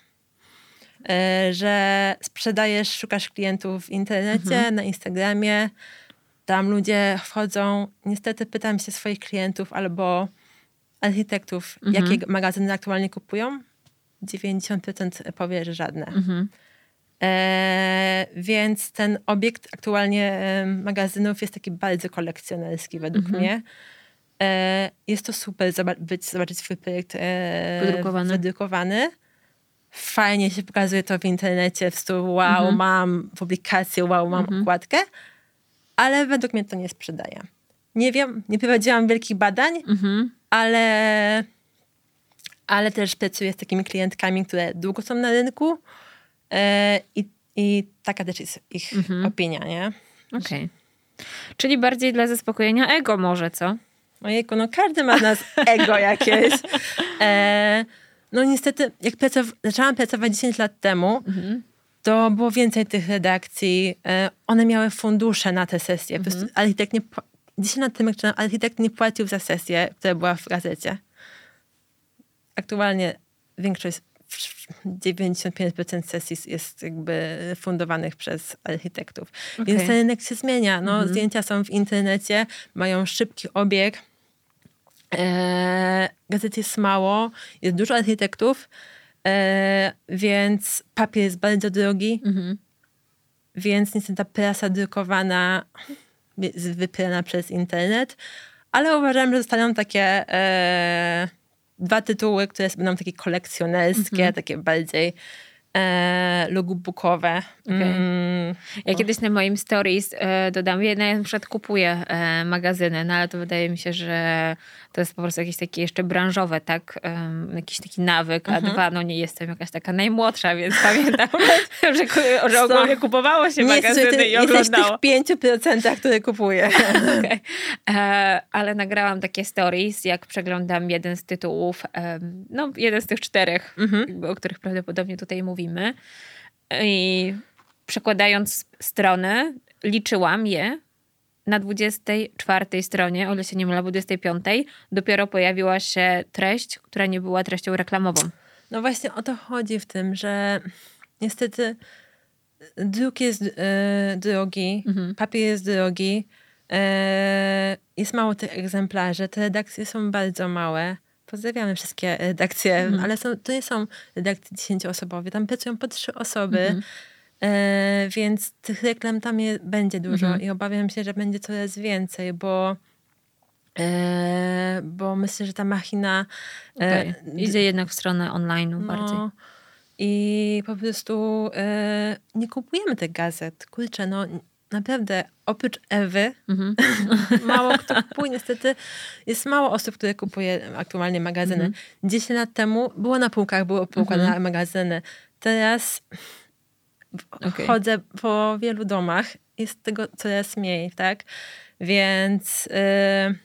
E, że sprzedajesz, szukasz klientów w internecie, mhm. na Instagramie, tam ludzie wchodzą. Niestety pytam się swoich klientów albo architektów, mhm. jakie magazyny aktualnie kupują. 90% powie, że żadne. Mhm. E, więc ten obiekt aktualnie e, magazynów jest taki bardzo kolekcjonerski według mhm. mnie. E, jest to super być, zobaczyć swój projekt e, wydrukowany. wydrukowany. Fajnie się pokazuje to w internecie, w stu, wow, mhm. mam publikację, wow, mam mhm. okładkę ale według mnie to nie sprzedaje. Nie wiem, nie prowadziłam wielkich badań, mhm. ale, ale też pracuję z takimi klientkami, które długo są na rynku e, i, i taka też jest ich mhm. opinia, nie? Okej. Okay. Czyli bardziej dla zaspokojenia ego może, co? Ojejku, no każdy ma z nas ego jakieś. E, no niestety, jak pracow zaczęłam pracować 10 lat temu, mhm to było więcej tych redakcji. E, one miały fundusze na te sesje. Mhm. Po prostu architekt nie, dzisiaj na tym, jak architekt nie płacił za sesję, która była w gazecie. Aktualnie większość, 95% sesji jest jakby fundowanych przez architektów. Okay. Więc ten rynek się zmienia. No, mhm. Zdjęcia są w internecie, mają szybki obieg. Eee, gazet jest mało, jest dużo architektów, E, więc papier jest bardzo drogi, mhm. więc niestety ta prasa drukowana jest wyprana przez internet, ale uważam, że zostaną takie e, dwa tytuły, które będą takie kolekcjonerskie, mhm. takie bardziej e, lookbookowe. Okay. Mm, ja kiedyś na moim stories e, dodam, ja na przykład kupuję e, magazyny, no ale to wydaje mi się, że to jest po prostu jakieś takie jeszcze branżowe, tak? Um, jakiś taki nawyk, a mhm. dwa, no nie jestem jakaś taka najmłodsza, więc pamiętam, że, że ogólnie kupowało się nie, magazyny ty, i oglądało. Jesteś w 5%, które kupuję. okay. e, ale nagrałam takie stories, jak przeglądam jeden z tytułów, no jeden z tych czterech, mhm. o których prawdopodobnie tutaj mówimy. I przekładając strony, liczyłam je na 24 stronie, o ile się nie mylę, 25, dopiero pojawiła się treść, która nie była treścią reklamową. No właśnie o to chodzi w tym, że niestety druk jest e, drogi, mhm. papier jest drogi, e, jest mało tych egzemplarzy, te redakcje są bardzo małe. Pozdrawiamy wszystkie redakcje, mhm. ale są, to nie są redakcje dziesięcioosobowe, tam pracują po trzy osoby. Mhm. E, więc tych reklam tam je, będzie dużo mhm. i obawiam się, że będzie coraz więcej, bo e, bo myślę, że ta machina e, okay. idzie jednak w stronę online no, bardziej. I po prostu e, nie kupujemy tych gazet. Kurczę, no naprawdę oprócz Ewy mhm. mało kto kupuje. Niestety jest mało osób, które kupuje aktualnie magazyny. Mhm. 10 lat temu było na półkach, było półka mhm. na magazyny. Teraz okay. chodzę po wielu domach, jest tego coraz mniej, tak? Więc, yy,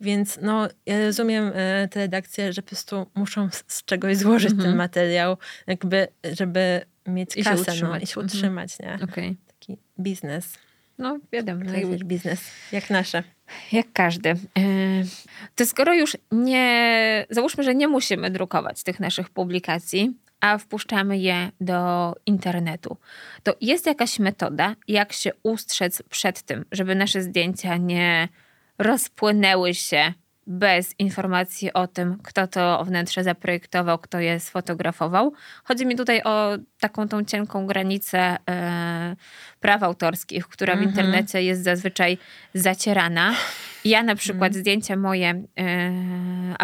więc no, ja rozumiem yy, te redakcje, że po prostu muszą z, czegoś złożyć ten mhm. materiał, jakby, żeby mieć I kasę, się no, utrzymać. No, i się mhm. utrzymać, nie? Okay. Taki biznes. no wiadomo. To jest biznes, jak nasze. Jak każdy. E, to skoro już nie, załóżmy, że nie musimy drukować tych naszych publikacji, a wpuszczamy je do internetu, to jest jakaś metoda, jak się ustrzec przed tym, żeby nasze zdjęcia nie rozpłynęły się bez informacji o tym, kto to wnętrze zaprojektował, kto je sfotografował. Chodzi mi tutaj o taką tą cienką granicę e, praw autorskich, która w mhm. internecie jest zazwyczaj zacierana. Ja na przykład mm. zdjęcia moje e,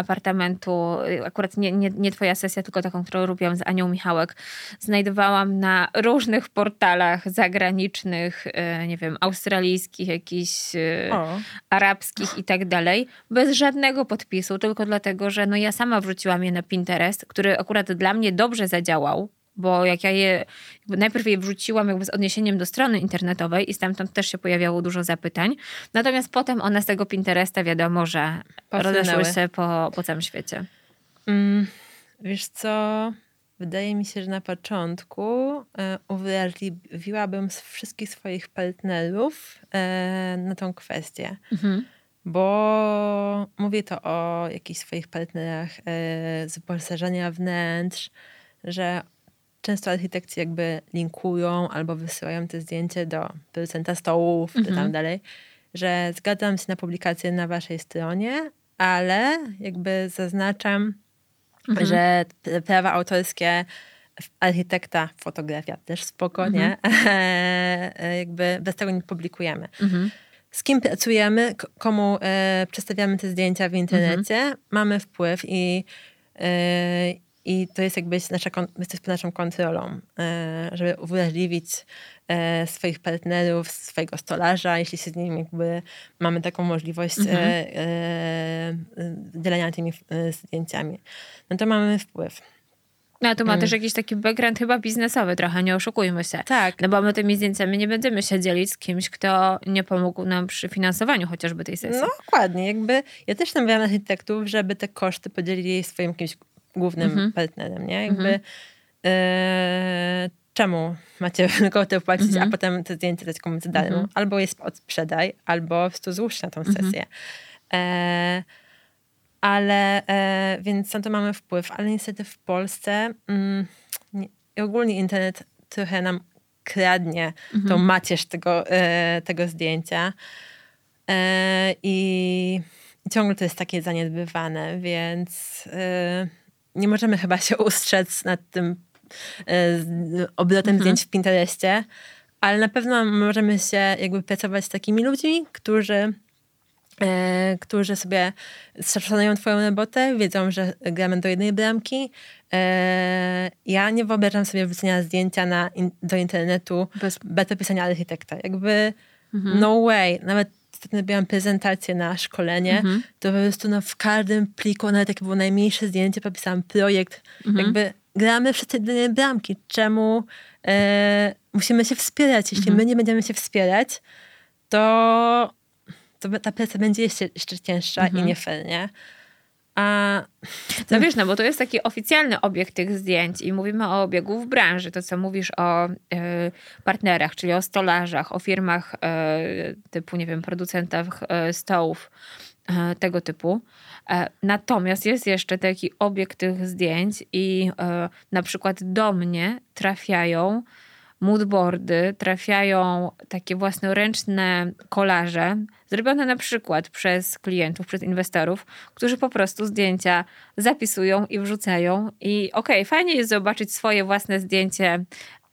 apartamentu, akurat nie, nie, nie twoja sesja, tylko taką, którą robiłam z Anią Michałek, znajdowałam na różnych portalach zagranicznych, e, nie wiem, australijskich, jakichś e, arabskich i tak dalej, bez żadnego podpisu, tylko dlatego, że no ja sama wrzuciłam je na Pinterest, który akurat dla mnie dobrze zadziałał, bo jak ja je, najpierw je wrzuciłam jakby z odniesieniem do strony internetowej i stamtąd też się pojawiało dużo zapytań, natomiast potem one z tego Pinteresta wiadomo, że rozeszły się po, po całym świecie. Mm, wiesz co, wydaje mi się, że na początku e, uwrażliwiłabym wszystkich swoich partnerów e, na tą kwestię. Mhm bo mówię to o jakichś swoich partnerach e, z wyposażenia wnętrz, że często architekci jakby linkują albo wysyłają te zdjęcie do producenta stołów mhm. czy tam mhm. dalej, że zgadzam się na publikację na waszej stronie, ale jakby zaznaczam, mhm. że prawa autorskie architekta, fotografia też spokojnie, mhm. jakby bez tego nie publikujemy. Mhm. Z kim pracujemy, komu e, przedstawiamy te zdjęcia w internecie, mhm. mamy wpływ i e, i to jest jakby nasza, jest pod naszą kontrolą, e, żeby uwrażliwić e, swoich partnerów, swojego stolarza, jeśli się z nim jakby mamy taką możliwość mhm. E, dzielenia tymi zdjęciami. No to mamy wpływ. No, to ma mm. też jakiś taki background chyba biznesowy trochę, nie oszukujmy się. Tak. No bo my tymi zdjęciami nie będziemy się dzielić z kimś, kto nie pomógł nam przy finansowaniu chociażby tej sesji. No dokładnie, jakby ja też namawiam architektów, żeby te koszty podzielili swoim kimś głównym mhm. partnerem, nie? Jakby mhm. e, czemu macie kwotę płacić, mhm. a potem te zdjęcia dać komuś za darmo? Mhm. Albo je sprzedaj, albo po prostu złóż na tą mhm. sesję. E, ale e, więc na to mamy wpływ, ale niestety w Polsce mm, nie, ogólnie internet trochę nam kradnie mhm. tą macierz tego, e, tego zdjęcia. E, I ciągle to jest takie zaniedbywane, więc e, nie możemy chyba się ustrzec nad tym e, obrotem mhm. zdjęć w Pinterestie, ale na pewno możemy się jakby pracować z takimi ludźmi, którzy E, którzy sobie szanują twoją robotę, wiedzą, że gramy do jednej bramki. E, ja nie wyobrażam sobie wrzucenia zdjęcia na in, do internetu bez, bez opisania architekta. Jakby mhm. no way. Nawet ostatnio robiłam prezentację na szkolenie, mhm. to po prostu no, w każdym pliku, nawet jak było najmniejsze zdjęcie, popisałam projekt. Mhm. Jakby gramy wszyscy jednej bramki. Czemu e, musimy się wspierać? Jeśli mhm. my nie będziemy się wspierać, to to ta praca będzie jeszcze, jeszcze cięższa mhm. i nie fair, nie? No wiesz, no bo to jest taki oficjalny obiekt tych zdjęć i mówimy o obiegu w branży. To, co mówisz o y, partnerach, czyli o stolarzach, o firmach y, typu, nie wiem, producentach y, stołów, tego typu. Natomiast jest jeszcze taki obiekt tych zdjęć i na przykład do mnie trafiają moodboardy, trafiają takie własnoręczne kolaże, zrobione na przykład przez klientów, przez inwestorów, którzy po prostu zdjęcia zapisują i wrzucają. I okej, okay, fajnie jest zobaczyć swoje własne zdjęcie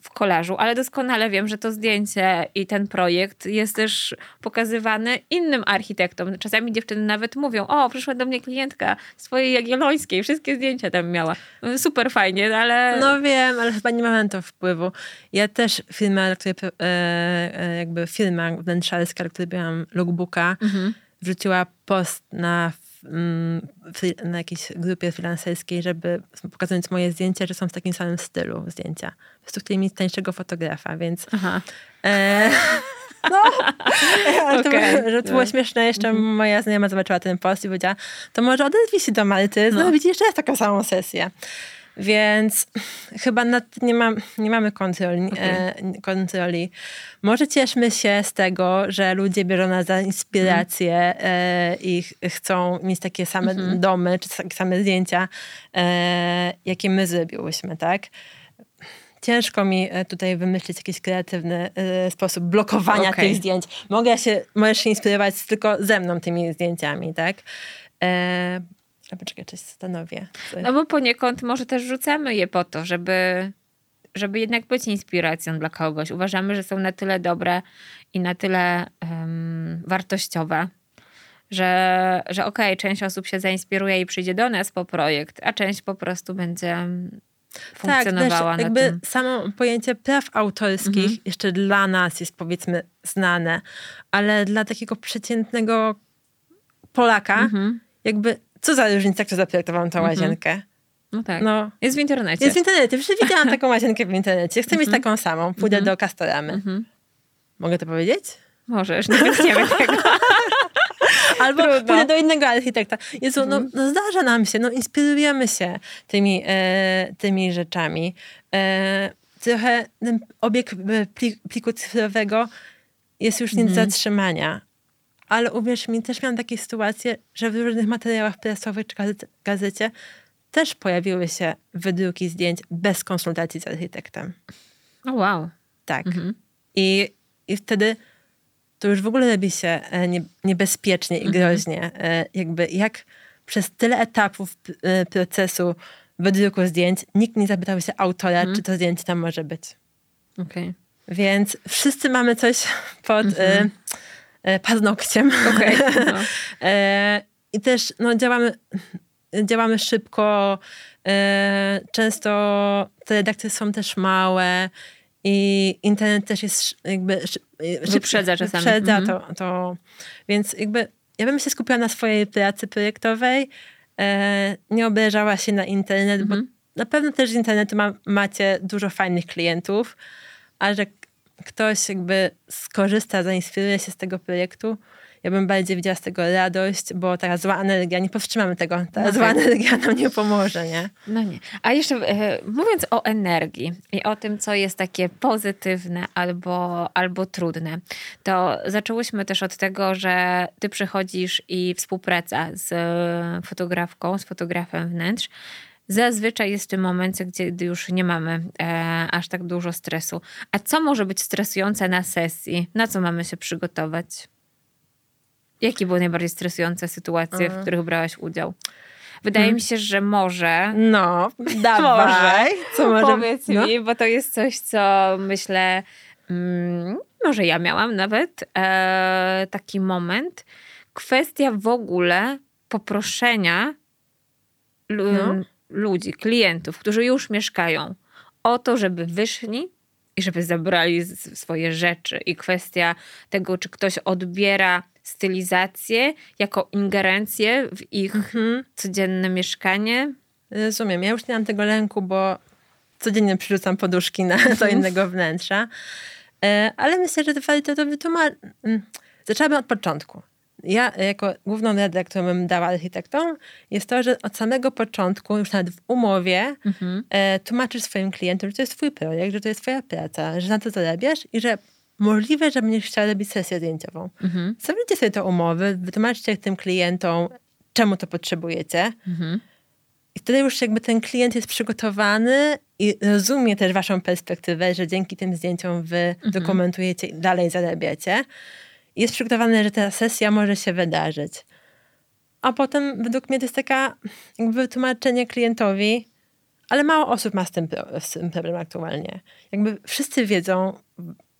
w kolażu, ale doskonale wiem, że to zdjęcie i ten projekt jest też pokazywany innym architektom. Czasami dziewczyny nawet mówią, o, przyszła do mnie klientka swojej Jagiellońskiej, wszystkie zdjęcia tam miała. Super fajnie, ale... No wiem, ale chyba nie mam na to wpływu. Ja też firma, której, e, jakby firma wnętrzarska, której miałam logbooka, mhm. wrzuciła post na na jakiejś grupie freelancerskiej, żeby pokazując moje zdjęcia, że są w takim samym stylu zdjęcia. Po prostu chcieli mieć tańszego fotografa, więc... Aha. E, no, okay. to, że to było no. śmieszne. Jeszcze mm -hmm. moja znajoma zobaczyła ten post i powiedziała, to może odezwij się do Malty, no. zrobić jeszcze taką samą sesję. Więc chyba nad, nie, mam, nie mamy kontroli, okay. e, kontroli. Może cieszmy się z tego, że ludzie biorą nas za inspirację mm. e, i ch chcą mieć takie same mm -hmm. domy, czy takie same zdjęcia, e, jakie my zrobiłyśmy, tak? ciężko mi e, tutaj wymyślić jakiś kreatywny y, sposób blokowania okay. tych zdjęć. Mogę się, możesz się inspirować tylko ze mną tymi zdjęciami, tak? E, a poczekaj, coś stanowię. No bo poniekąd może też rzucamy je po to, żeby, żeby jednak być inspiracją dla kogoś. Uważamy, że są na tyle dobre i na tyle um, wartościowe, że, że okej, okay, część osób się zainspiruje i przyjdzie do nas po projekt, a część po prostu będzie funkcjonowała tak, też jakby tym. samo pojęcie praw autorskich mhm. jeszcze dla nas jest powiedzmy znane, ale dla takiego przeciętnego Polaka mhm. jakby co za różnica, kto zaprojektował tą mhm. łazienkę? No tak. No, jest w internecie. Jest w internecie. Przecież widziałam taką łazienkę w internecie. Chcę mieć taką samą. Pójdę do Castoramy. Mogę to powiedzieć? Możesz, nie wytniemy tego. Albo Trudno. pójdę do innego architekta. Jezu, no, mhm. no, zdarza nam się, no inspirujemy się tymi, e, tymi rzeczami. E, trochę ten obieg e, pliku cyfrowego jest już nie do mhm. zatrzymania. Ale uwierz mi, też miałam takie sytuacje, że w różnych materiałach prasowych czy gazecie też pojawiły się wydruki zdjęć bez konsultacji z architektem. O oh, wow. Tak. Mhm. I, I wtedy to już w ogóle robi się e, nie, niebezpiecznie i mhm. groźnie. Mhm. Jakby jak przez tyle etapów e, procesu wydruku zdjęć nikt nie zapytał się autora, mhm. czy to zdjęcie tam może być. Okay. Więc wszyscy mamy coś pod y, paznokciem. Okay. No. I też no, działamy, działamy szybko. Często te redakcje są też małe i internet też jest jakby wyprzedza czasami. Wyprzedza mhm. to, to. Więc jakby ja bym się skupiła na swojej pracy projektowej, e, nie obrażała się na internet, mhm. bo na pewno też z internetu ma, macie dużo fajnych klientów, a że ktoś jakby skorzysta, zainspiruje się z tego projektu, ja bym bardziej widziała z tego radość, bo ta zła energia, nie powstrzymamy tego, ta okay. zła energia nam nie pomoże, nie? No nie. A jeszcze e, mówiąc o energii i o tym, co jest takie pozytywne albo, albo trudne, to zaczęłyśmy też od tego, że ty przychodzisz i współpraca z fotografką, z fotografem wnętrz, Zazwyczaj jest w tym momencie, gdzie już nie mamy e, aż tak dużo stresu. A co może być stresujące na sesji? Na co mamy się przygotować? Jakie były najbardziej stresujące sytuacje, w których brałaś udział? Wydaje hmm. mi się, że może. No, dawaj. Co może? Powiedz no. mi, bo to jest coś, co myślę, mm, może ja miałam nawet e, taki moment. Kwestia w ogóle poproszenia no. Ludzi, klientów, którzy już mieszkają, o to, żeby wyszli i żeby zabrali swoje rzeczy. I kwestia tego, czy ktoś odbiera stylizację jako ingerencję w ich mhm. codzienne mieszkanie. Rozumiem. Ja już nie mam tego lęku, bo codziennie przyrzucam poduszki na, do mhm. innego wnętrza. E, ale myślę, że warto to wytłumaczyć. Mm, zaczęłabym od początku. Ja jako główną radę, którą bym dała architektom, jest to, że od samego początku, już nawet w umowie, mhm. e, tłumaczysz swoim klientom, że to jest twój projekt, że to jest twoja praca, że na to zarabiasz i że możliwe, że będziesz chciała robić sesję zdjęciową. Mhm. Zawróćcie sobie te umowy, wytłumaczcie tym klientom, czemu to potrzebujecie. Mhm. I wtedy już jakby ten klient jest przygotowany i rozumie też waszą perspektywę, że dzięki tym zdjęciom wy mhm. dokumentujecie i dalej zarabiacie. Jest przygotowany, że ta sesja może się wydarzyć. A potem według mnie to jest taka jakby wytłumaczenie klientowi, ale mało osób ma z tym, z tym problem aktualnie. Jakby wszyscy wiedzą,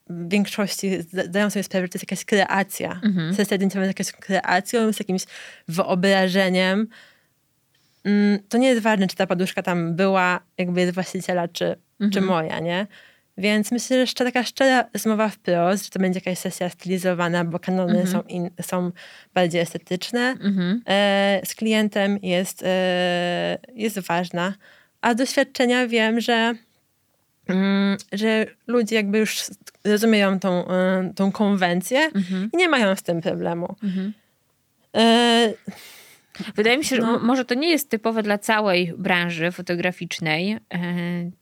w większości zdają sobie sprawę, że to jest jakaś kreacja. Mhm. Sesja zdjęciowa jest jakaś kreacją, z jakimś wyobrażeniem. Mm, to nie jest ważne, czy ta poduszka tam była jakby jest właściciela, czy, mhm. czy moja, nie? Więc myślę, że jeszcze taka szczera rozmowa wprost, że to będzie jakaś sesja stylizowana, bo kanony mhm. są, in, są bardziej estetyczne. Mhm. E, z klientem jest, e, jest ważna. A doświadczenia wiem, że Mm, że ludzie jakby już rozumieją tą, e, tą konwencję mhm. i nie mają z tym problemu. Mhm. E, Wydaje mi się, że no. może to nie jest typowe dla całej branży fotograficznej, e,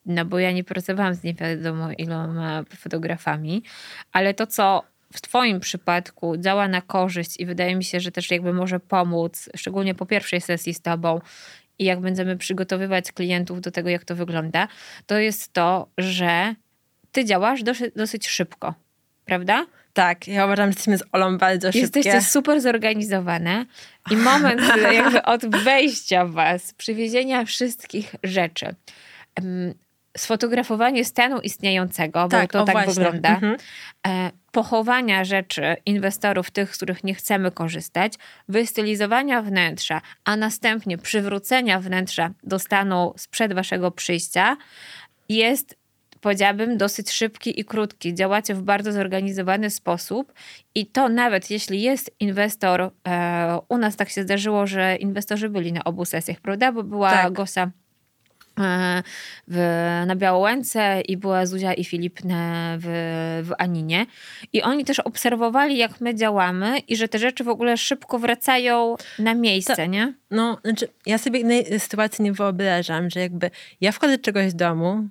no bo ja nie pracowałam z nie wiadomo iloma fotografami, ale to, co w Twoim przypadku działa na korzyść i wydaje mi się, że też jakby może pomóc, szczególnie po pierwszej sesji z Tobą i jak będziemy przygotowywać klientów do tego, jak to wygląda, to jest to, że Ty działasz dosyć, dosyć szybko, prawda? Tak, ja uważam, że jesteśmy z Olą bardzo szybkie. Jesteście super zorganizowane i moment jakby od wejścia was, przywiezienia wszystkich rzeczy, sfotografowanie stanu istniejącego, tak, bo to tak właśnie. wygląda, mhm. E, pochowania rzeczy inwestorów, tych, z których nie chcemy korzystać, wystylizowania wnętrza, a następnie przywrócenia wnętrza do stanu sprzed waszego przyjścia jest powiedziałabym, dosyć szybki i krótki. Działacie w bardzo zorganizowany sposób i to nawet jeśli jest inwestor, e, u nas tak się zdarzyło, że inwestorzy byli na obu sesjach, prawda? Bo była tak. Gosa e, w, na Białołęce i była Zuzia i Filip w, w Aninie. I oni też obserwowali, jak my działamy i że te rzeczy w ogóle szybko wracają na miejsce, to, nie? No, znaczy ja sobie innej sytuacji nie wyobrażam, że jakby ja wchodzę czegoś z domu,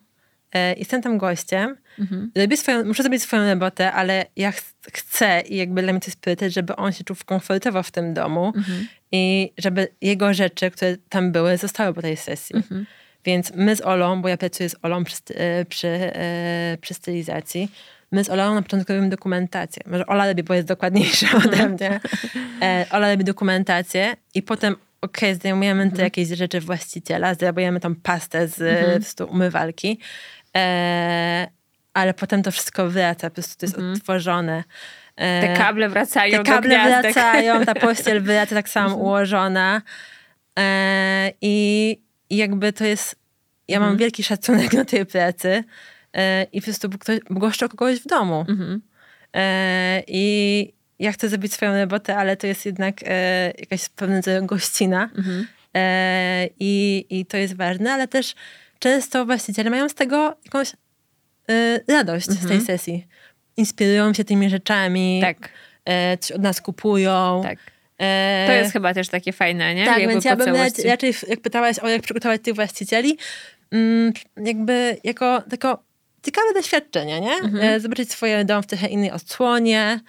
jestem tam gościem, mhm. robię swoją, muszę zrobić swoją robotę, ale ja ch chcę i jakby dla mnie to jest priorytet, żeby on się czuł komfortowo w tym domu mhm. i żeby jego rzeczy, które tam były, zostały po tej sesji. Mhm. Więc my z Olą, bo ja pracuję z Olą przy, e, przy, e, przy stylizacji, my z Olą na początku robimy dokumentację. Może Ola lepiej, bo jest dokładniejsza ode mnie. E, Ola robi dokumentację i potem okej, okay, zdejmujemy mhm. te jakieś rzeczy właściciela, zdejmujemy tą pastę z mhm. umywalki, e, ale potem to wszystko wraca, po prostu to jest mhm. odtworzone. E, te kable wracają Te kable wracają, ta pościel wraca tak samo mhm. ułożona. E, I jakby to jest, ja mam mhm. wielki szacunek na tej pracy e, i po prostu ktoś, goszczę kogoś w domu. Mhm. E, I ja chcę zrobić swoją robotę, ale to jest jednak e, jakaś pewna gościna. Mhm. E, i, I to jest ważne, ale też często właściciele mają z tego jakąś e, radość mhm. z tej mhm. sesji. Inspirują się tymi rzeczami, tak. E, coś od nas kupują. Tak. E, to jest chyba też takie fajne, nie? Tak, jakby więc ja bym raczej, jak pytałaś o jak przygotować tych właścicieli, mm, jakby jako tylko ciekawe doświadczenie, nie? Mhm. Zobaczyć swoje dom w trochę innej odsłonie,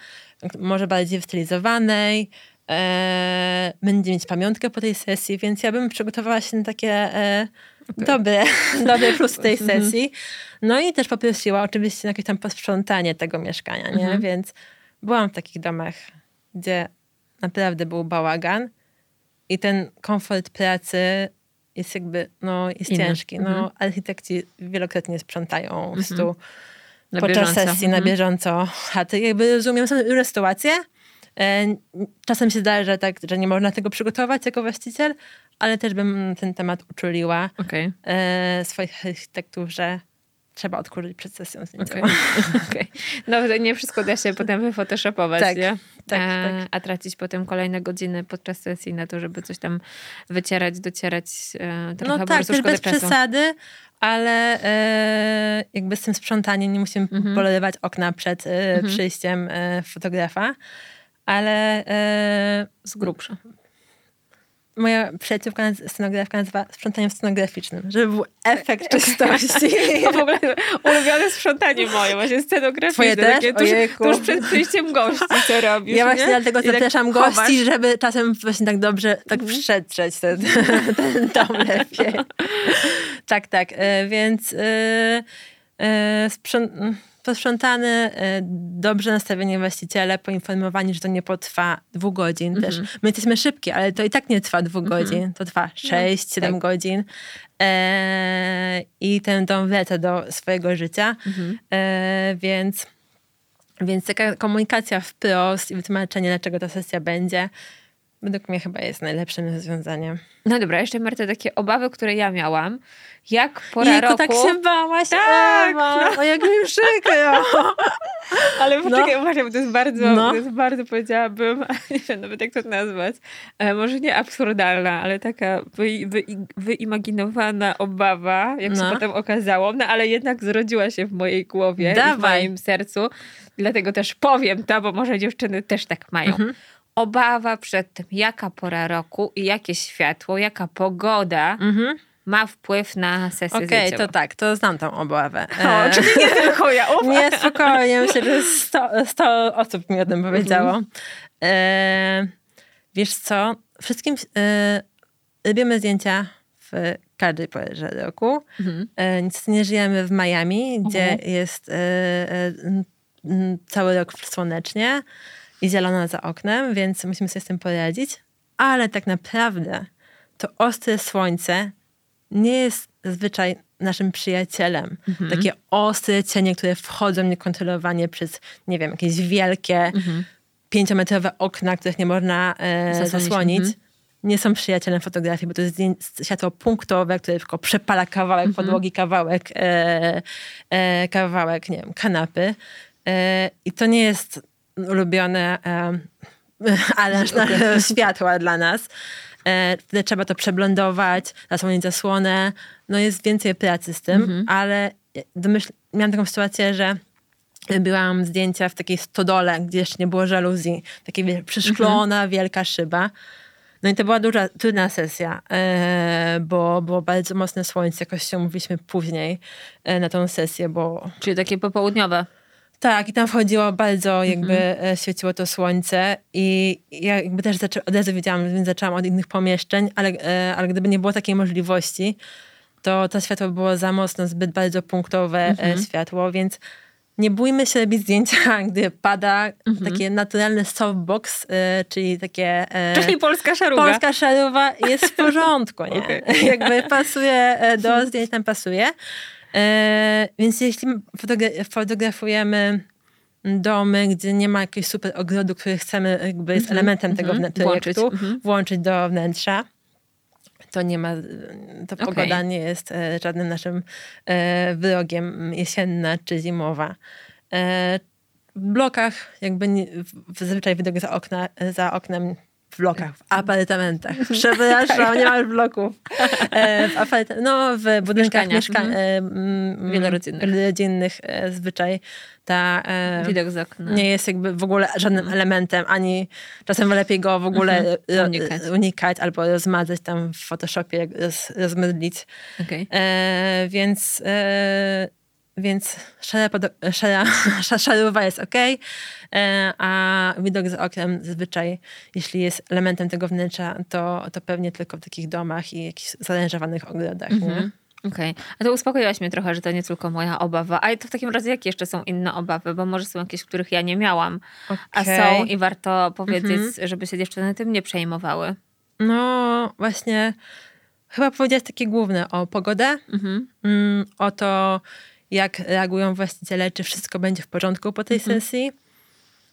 może bardziej wystylizowanej, e, będzie mieć pamiątkę po tej sesji, więc ja bym przygotowała się na takie e, okay. dobre, dobre plus tej mhm. sesji. No i też poprosiła oczywiście na jakieś tam posprzątanie tego mieszkania, nie? Mhm. Więc byłam w takich domach, gdzie naprawdę był bałagan i ten komfort pracy jest jakby, no, jest ciężki. No, mhm. architekci wielokrotnie sprzątają mhm. stu na podczas bieżąco. sesji na mhm. bieżąco chaty. Jakby rozumiem są różne sytuacje. E, czasem się zdarza tak, że nie można tego przygotować jako właściciel, ale też bym ten temat uczuliła okay. E, swoich architektów, że trzeba odkurzyć przed sesją zdjęciową. Okay. okay. No nie wszystko da się potem wyfotoshopować, tak, nie? Tak, a, tak. a tracić potem kolejne godziny podczas sesji na to, żeby coś tam wycierać, docierać. E, trochę no tak, też bez czasu. przesady, ale e, jakby z tym sprzątaniem nie musimy mhm. polewać okna przed e, mhm. przyjściem e, fotografa, ale e, z grubsza moja przyjaciółka, scenografka nazywa sprzątaniem scenograficznym, żeby był efekt czystości. to w ogóle ulubione sprzątanie moje, właśnie scenograficzne. Twoje też? Takie tuż, tuż, przed przyjściem gości, co robisz, Ja właśnie nie? dlatego I tak zapraszam tak gości, żeby czasem właśnie tak dobrze tak mm. przetrzeć ten, ten dom lepiej. tak, tak. E, więc e, e, sprząt posprzątany, e, dobrze nastawieni właściciele, poinformowani, że to nie potrwa dwóch godzin. Też mhm. my jesteśmy szybki, ale to i tak nie trwa dwóch mhm. godzin, to trwa no, sześć, no, siedem tak. godzin. E, I ten dom wleca do swojego życia, mhm. e, więc, więc taka komunikacja wprost i wytłumaczenie, dlaczego ta sesja będzie, według mnie chyba jest najlepszym rozwiązaniem. No dobra, jeszcze Marta, takie obawy, które ja miałam. Jak pora Jejku, roku... tak się bałaś, tak, Ewa. No. O, jak mi przykro. Ale poczekaj, no. uważaj, bo to jest bardzo, no. to jest bardzo, powiedziałabym, nie wiem nawet jak to nazwać, e, może nie absurdalna, ale taka wy, wy, wyimaginowana obawa, jak no. się potem okazało, no ale jednak zrodziła się w mojej głowie Dawaj. i w moim sercu. Dlatego też powiem to, bo może dziewczyny też tak mają. Mhm obawa przed tym, jaka pora roku i jakie światło, jaka pogoda mhm. ma wpływ na sesję Okej, okay, to tak, to znam tą obawę. O, e... czyli nie tylko ja. nie, spokojnie, myślę, że 100, 100 osób mi o tym powiedziało. Mhm. E... Wiesz co, wszystkim e... robimy zdjęcia w każdej porze roku. Mhm. E, niestety nie żyjemy w Miami, gdzie mhm. jest e, e, cały rok słonecznie i zielono za oknem, więc musimy sobie z tym poradzić. Ale tak naprawdę to ostre słońce nie jest zazwyczaj naszym przyjacielem. Mhm. Takie ostre cienie, które wchodzą niekontrolowanie przez, nie wiem, jakieś wielkie, mhm. pięciometrowe okna, których nie można e, zasłonić. Mhm nie są przyjacielem fotografii, bo to jest światło punktowe, które tylko przepala kawałek -hmm. podłogi, kawałek, e, e, kawałek, nie wiem, kanapy. E, I to nie jest ulubione e, ale okay. światła dla nas. E, wtedy trzeba to przeblądować, zasłonić zasłonę. No jest więcej pracy z tym, mm -hmm. ale domyśl, miałam taką sytuację, że robiłam zdjęcia w takiej stodole, gdzie jeszcze nie było żaluzji. Takie przeszklona, mm -hmm. wielka szyba. No i to była duża, trudna sesja, e, bo było bardzo mocne słońce, jakoś się mówiliśmy później e, na tą sesję, bo... Czyli takie popołudniowe. Tak, i tam wchodziło bardzo, jakby mhm. świeciło to słońce i ja jakby też zaczę- od razu wiedziałam, więc zaczęłam od innych pomieszczeń, ale, ale gdyby nie było takiej możliwości, to to światło było za mocno, zbyt bardzo punktowe mhm. światło, więc nie bójmy się robić zdjęcia, gdy pada mhm. takie naturalny softbox, y, czyli takie... Y, czyli polska szaruga. Polska szaruga jest w porządku, nie? Okay. Jakby pasuje do zdjęć, tam pasuje. Więc jeśli fotografujemy domy, gdzie nie ma jakiegoś super ogrodu, który chcemy, jakby jest mhm. elementem tego mhm. projektu, włączyć, mhm. włączyć do wnętrza, to nie ma, to okay. pogoda nie jest e, żadnym naszym e, wyrogiem jesienna czy zimowa. E, w blokach jakby nie, zazwyczaj widok za, okna, za oknem w blokach, w apartamentach. Przepraszam, nie mam bloków. W aparta- no, w budynkach mieszkań mhm. wielorodzinnych zwyczaj ta e, widok z okna nie jest jakby w ogóle żadnym mhm. elementem, ani czasem lepiej go w ogóle mhm. unikać. unikać. albo rozmazać tam w Photoshopie, roz, rozmydlić. Okay. E, więc e, więc szara, szara, szarowa jest ok, e, a widok z oknem zazwyczaj, jeśli jest elementem tego wnętrza, to, to pewnie tylko w takich domach i jakichś zarężowanych ogrodach. Mhm. Okej, okay. a to uspokoiłaś mnie trochę, że to nie tylko moja obawa. A to w takim razie jakie jeszcze są inne obawy? Bo może są jakieś, których ja nie miałam, okay. a są i warto powiedzieć, mhm. żeby się dziewczyny tym nie przejmowały. No właśnie, chyba powiedzieć takie główne o pogodę, mhm. mm, o to, jak reagują właściciele, czy wszystko będzie w porządku po tej mhm. sesji.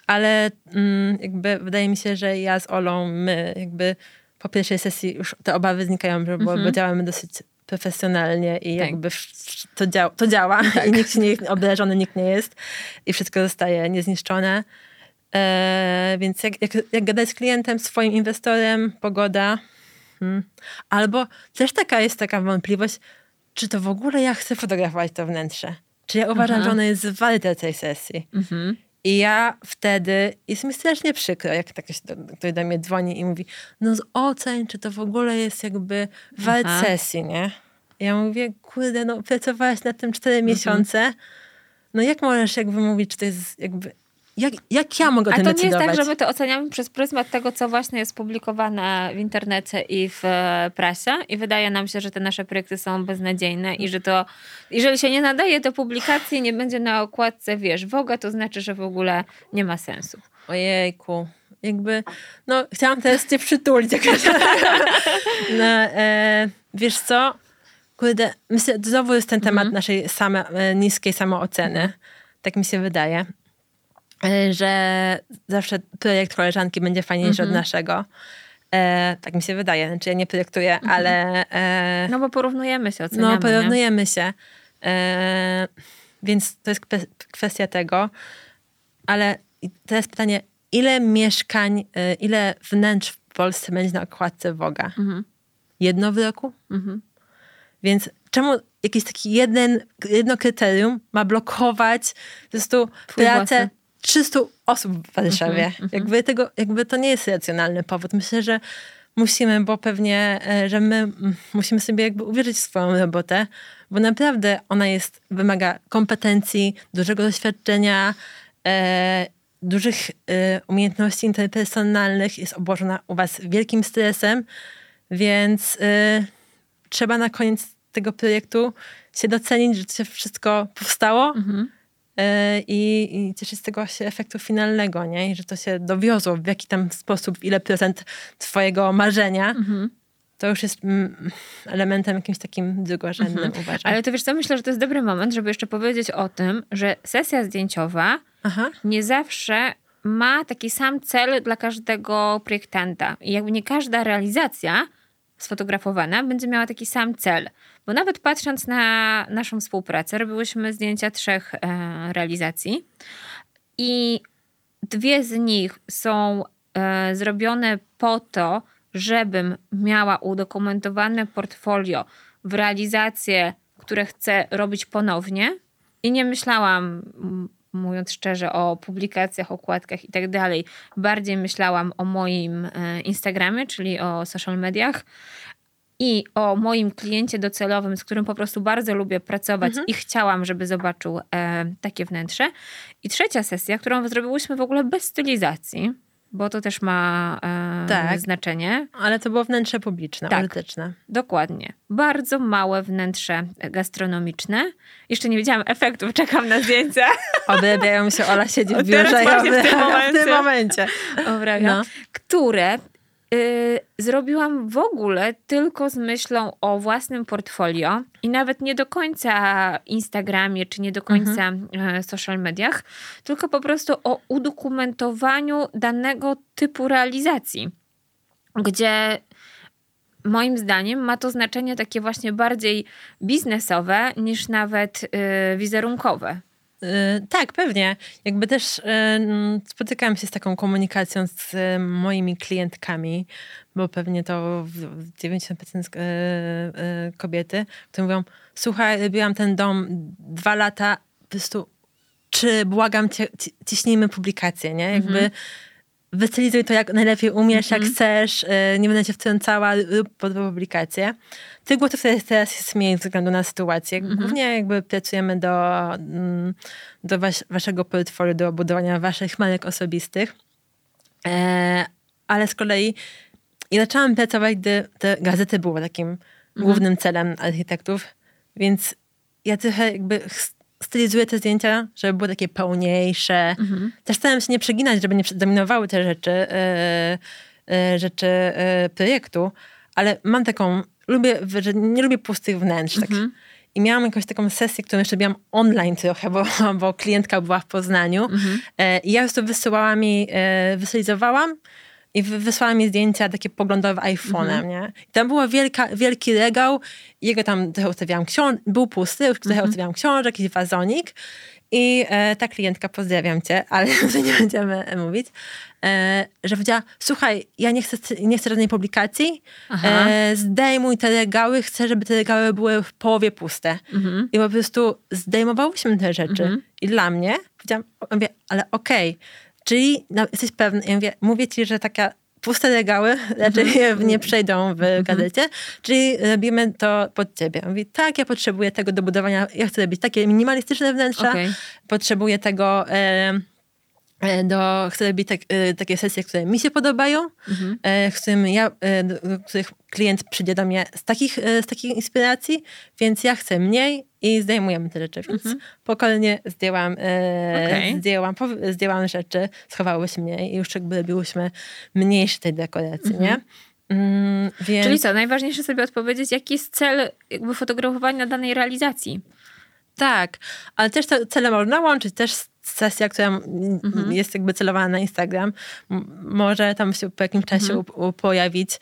Ale mm, jakby wydaje mi się, że ja z Olą, my jakby po pierwszej sesji już te obawy znikają, bo, mhm. bo działamy dosyć profesjonalnie i tak. jakby to, działa, to działa tak. i nikt nie jest obrażony, nikt nie jest i wszystko zostaje niezniszczone. E, więc jak, jak, jak gadać z klientem, swoim inwestorem, pogoda, hmm. albo też taka jest taka wątpliwość, czy to w ogóle ja chcę fotografować to wnętrze? Czy ja uważam, Aha. że ono jest warte tej sesji? Mhm. I ja wtedy, jest mi strasznie przykro, jak ktoś do, ktoś do mnie dzwoni i mówi, no oceń, czy to w ogóle jest jakby wart sesji, nie? Ja mówię, kurde, no pracowałaś nad tym cztery mhm. miesiące, no jak możesz jakby mówić, czy to jest jakby jak, jak ja mogę o tym A to nie jest tak, że my to oceniamy przez pryzmat tego, co właśnie jest publikowane w internecie i w e, prasie i wydaje nam się, że te nasze projekty są beznadziejne i że to, jeżeli się nie nadaje do publikacji, nie będzie na okładce, wiesz, Woga, to znaczy, że w ogóle nie ma sensu. Ojejku, jakby, no chciałam teraz cię przytulić. no, e, wiesz co, kurde, myślę, znowu jest ten temat mhm. naszej same, e, niskiej samooceny. Tak mi się wydaje. E, że zawsze projekt koleżanki będzie fajniejszy od mhm. naszego. E, tak mi się wydaje. Znaczy ja nie projektuję, mhm. ale... E, no bo porównujemy się, oceniamy. No porównujemy nie? się. E, więc to jest kwestia tego. Ale teraz pytanie, ile mieszkań, e, ile wnętrz w Polsce będzie na okładce Woga? Mhm. Jedno w roku? Mhm. Więc czemu jakiś taki jeden, jedno kryterium ma blokować po prostu Twój pracę 300 osób w Warszawie. Mm -hmm, jakby, tego, jakby to nie jest racjonalny powód. Myślę, że musimy, bo pewnie, e, że my musimy sobie jakby uwierzyć w swoją robotę, bo naprawdę ona jest, wymaga kompetencji, dużego doświadczenia, e, dużych e, umiejętności interpersonalnych, jest obłożona u was wielkim stresem, więc e, trzeba na koniec tego projektu się docenić, że to się wszystko powstało. Mhm E, i, i cieszyć z tego się efektu finalnego, nie? I że to się dowiozło w jaki tam sposób, w ile procent twojego marzenia. Mhm. To już jest mm, elementem jakimś takim drugorzędnym, mhm. uważam. Ale to wiesz co, myślę, że to jest dobry moment, żeby jeszcze powiedzieć o tym, że sesja zdjęciowa Aha. nie zawsze ma taki sam cel dla każdego projektanta. I jakby nie każda realizacja sfotografowana będzie miała taki sam cel. Bo nawet patrząc na naszą współpracę, robiłyśmy zdjęcia trzech e, realizacji i dwie z nich są e, zrobione po to, żebym miała udokumentowane portfolio w realizacje, które chcę robić ponownie. I nie myślałam, mówiąc szczerze, o publikacjach, okładkach i tak dalej. Bardziej myślałam o moim e, Instagramie, czyli o social mediach i o moim kliencie docelowym, z którym po prostu bardzo lubię pracować mhm. i chciałam, żeby zobaczył e, takie wnętrze. I trzecia sesja, którą zrobiłyśmy w ogóle bez stylizacji, bo to też ma e, tak, znaczenie. Ale to było wnętrze publiczne, tak. Dokładnie. Bardzo małe wnętrze gastronomiczne. Jeszcze nie widziałam efektów, czekam na zdjęcia. Odrabiają się, Ola siedzi w biurze ja w, tym momencie. w tym momencie. no. Które Yy, zrobiłam w ogóle tylko z myślą o własnym portfolio i nawet nie do końca Instagramie czy nie do końca mhm. Social mediach, tylko po prostu o udokumentowaniu danego typu realizacji, gdzie moim zdaniem ma to znaczenie takie właśnie bardziej biznesowe niż nawet yy, wizerunkowe. Y, tak, pewnie. Jakby też y, spotykałam się z taką komunikacją z y, moimi klientkami, bo pewnie to 90% kobiety, które mówią, słuchaj, robiłam ten dom dwa lata, po prostu czy błagam cię, ciśnijmy publikację, nie? Jakby mhm wystylizuj to jak najlepiej umiesz, mm -hmm. jak mhm. chcesz, y, nie będę cię wtrącała lub pod publikację. Tych głosów teraz jest mniej ze względu na sytuację. -hmm. Głównie jakby pracujemy do, mm, do was, waszego portfolio, do budowania waszych marek osobistych. E, ale z kolei ja zaczęłam pracować, gdy te gazety były takim -hmm. głównym celem architektów, więc ja trochę jakby stylizuję te zdjęcia, żeby były takie pełniejsze. Mhm. Też staram się nie przeginać, żeby nie dominowały te rzeczy, yy, yy, rzeczy yy, projektu, ale mam taką, lubię, że nie lubię pustych wnętrz. Tak. Mhm. Tak. I miałam jakąś taką sesję, którą jeszcze robiłam online trochę, bo, bo klientka była w Poznaniu. Mhm. I ja już to wysyłałam i wystylizowałam i wysłała mi zdjęcia takie poglądowe iPhone'em, mhm. nie? I tam wielka, wielki regał, jego tam trochę ustawiałam książek, był pusty, już trochę mhm. ustawiałam książek, jakiś wazonik i e, ta klientka, pozdrawiam cię, ale nie będziemy mówić, e, że powiedziała, słuchaj, ja nie chcę, nie chcę żadnej publikacji, e, zdejmuj te regały, chcę, żeby te regały były w połowie puste. Mhm. I po prostu zdejmowałyśmy te rzeczy. Mhm. I dla mnie, powiedziałam, mówię, ale okej, okay, Czyli no, jesteś pewny, ja mówię, mówię ci, że taka puste regały raczej mhm. nie przejdą w mhm. gazecie, czyli robimy to pod ciebie. Mówi, tak, ja potrzebuję tego do budowania, ja chcę robić takie minimalistyczne wnętrza, okay. potrzebuję tego... E, do, chcę robić tak, e, takie sesje, które mi się podobają, mhm. E, w którym ja, których klient przyjdzie do mnie z takich, z takich inspiracji, więc ja chcę mniej i zdejmujemy te rzeczy. Więc mhm. pokolenie zdjęłam, okay. zdjęłam, zdjęłam rzeczy, schowały się mniej i już jakby robiłyśmy mniejsze tej dekoracji, mhm. nie? Mm, więc... Czyli co, najważniejsze sobie odpowiedzieć, jaki jest cel jakby fotografowania danej realizacji. Tak, ale też te cele można łączyć też sesja, która mhm. jest jakby celowana na Instagram, może tam się po jakimś czasie mhm. pojawić e,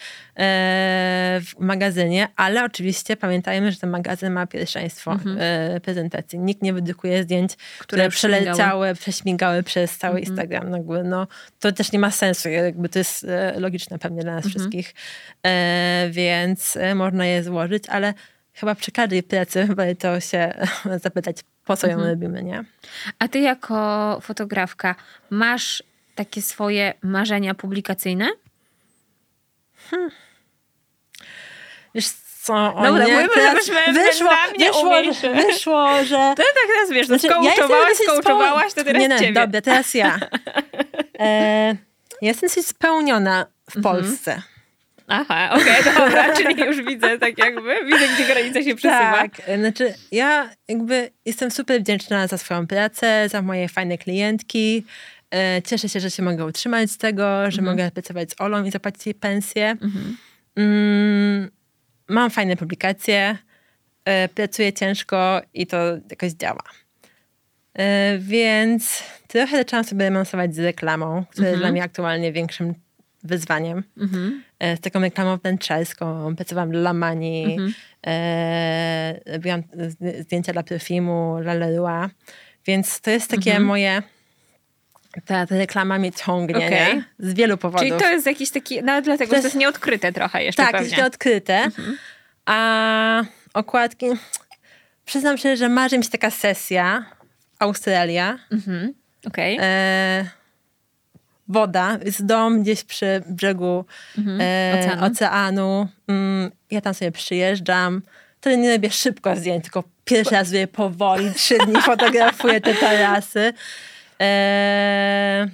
w magazynie, ale oczywiście pamiętajmy, że ten magazyn ma pierwszeństwo mhm. e, prezentacji. Nikt nie wydrukuje zdjęć, które, które przeleciały, prześmigały przez cały mhm. Instagram. No, no, to też nie ma sensu, jakby to jest e, logiczne pewnie dla nas mhm. wszystkich, e, więc e, można je złożyć, ale chyba przy każdej pracy warto się zapytać po co ją mhm. robimy, nie? A ty jako fotografka masz takie swoje marzenia publikacyjne? Hmm. Wiesz co, o no, nie, mówimy, żebyśmy wyszło, wyszło, wyszło, że... To tak teraz wiesz, no znaczy, skołczowałaś, ja skołczowałaś, to teraz Nie, no, ciebie. dobra, teraz ja. E, jestem dosyć spełniona w mhm. Polsce. Aha, okej, okay, dobra, czyli już widzę tak jakby, widzę, gdzie granica się przesuwa. Tak, znaczy ja jakby jestem super wdzięczna za swoją pracę, za moje fajne klientki. E, cieszę się, że się mogę utrzymać z tego, że mhm. mogę pracować z Olą i zapłacić jej pensję. Mhm. Mm, mam fajne publikacje, e, pracuję ciężko i to jakoś działa. E, więc trochę zaczęłam sobie remonsować z reklamą, która jest dla mnie aktualnie większym wyzwaniem. Mhm. E, z taką reklamą wnętrzelską, pracowałam dla Mani, mhm. e, robiłam zdjęcia dla perfumu, dla Leroy, więc to jest takie mhm. moje... Ta, ta, reklama mnie ciągnie, okay. Z wielu powodów. Czyli to jest jakiś taki, nawet dlatego, to jest, że to jest nieodkryte trochę jeszcze Tak, pewnie. jest nieodkryte. Mhm. A okładki... Przyznam się, że marzy mi się taka sesja Australia. Mhm. Okay. E, woda, jest dom gdzieś przy brzegu mhm. e, oceanu. Mm, ja tam sobie przyjeżdżam. To nie robię szybko zdjęć, tylko pierwszy raz sobie powoli, trzy dni fotografuję te tarasy. E,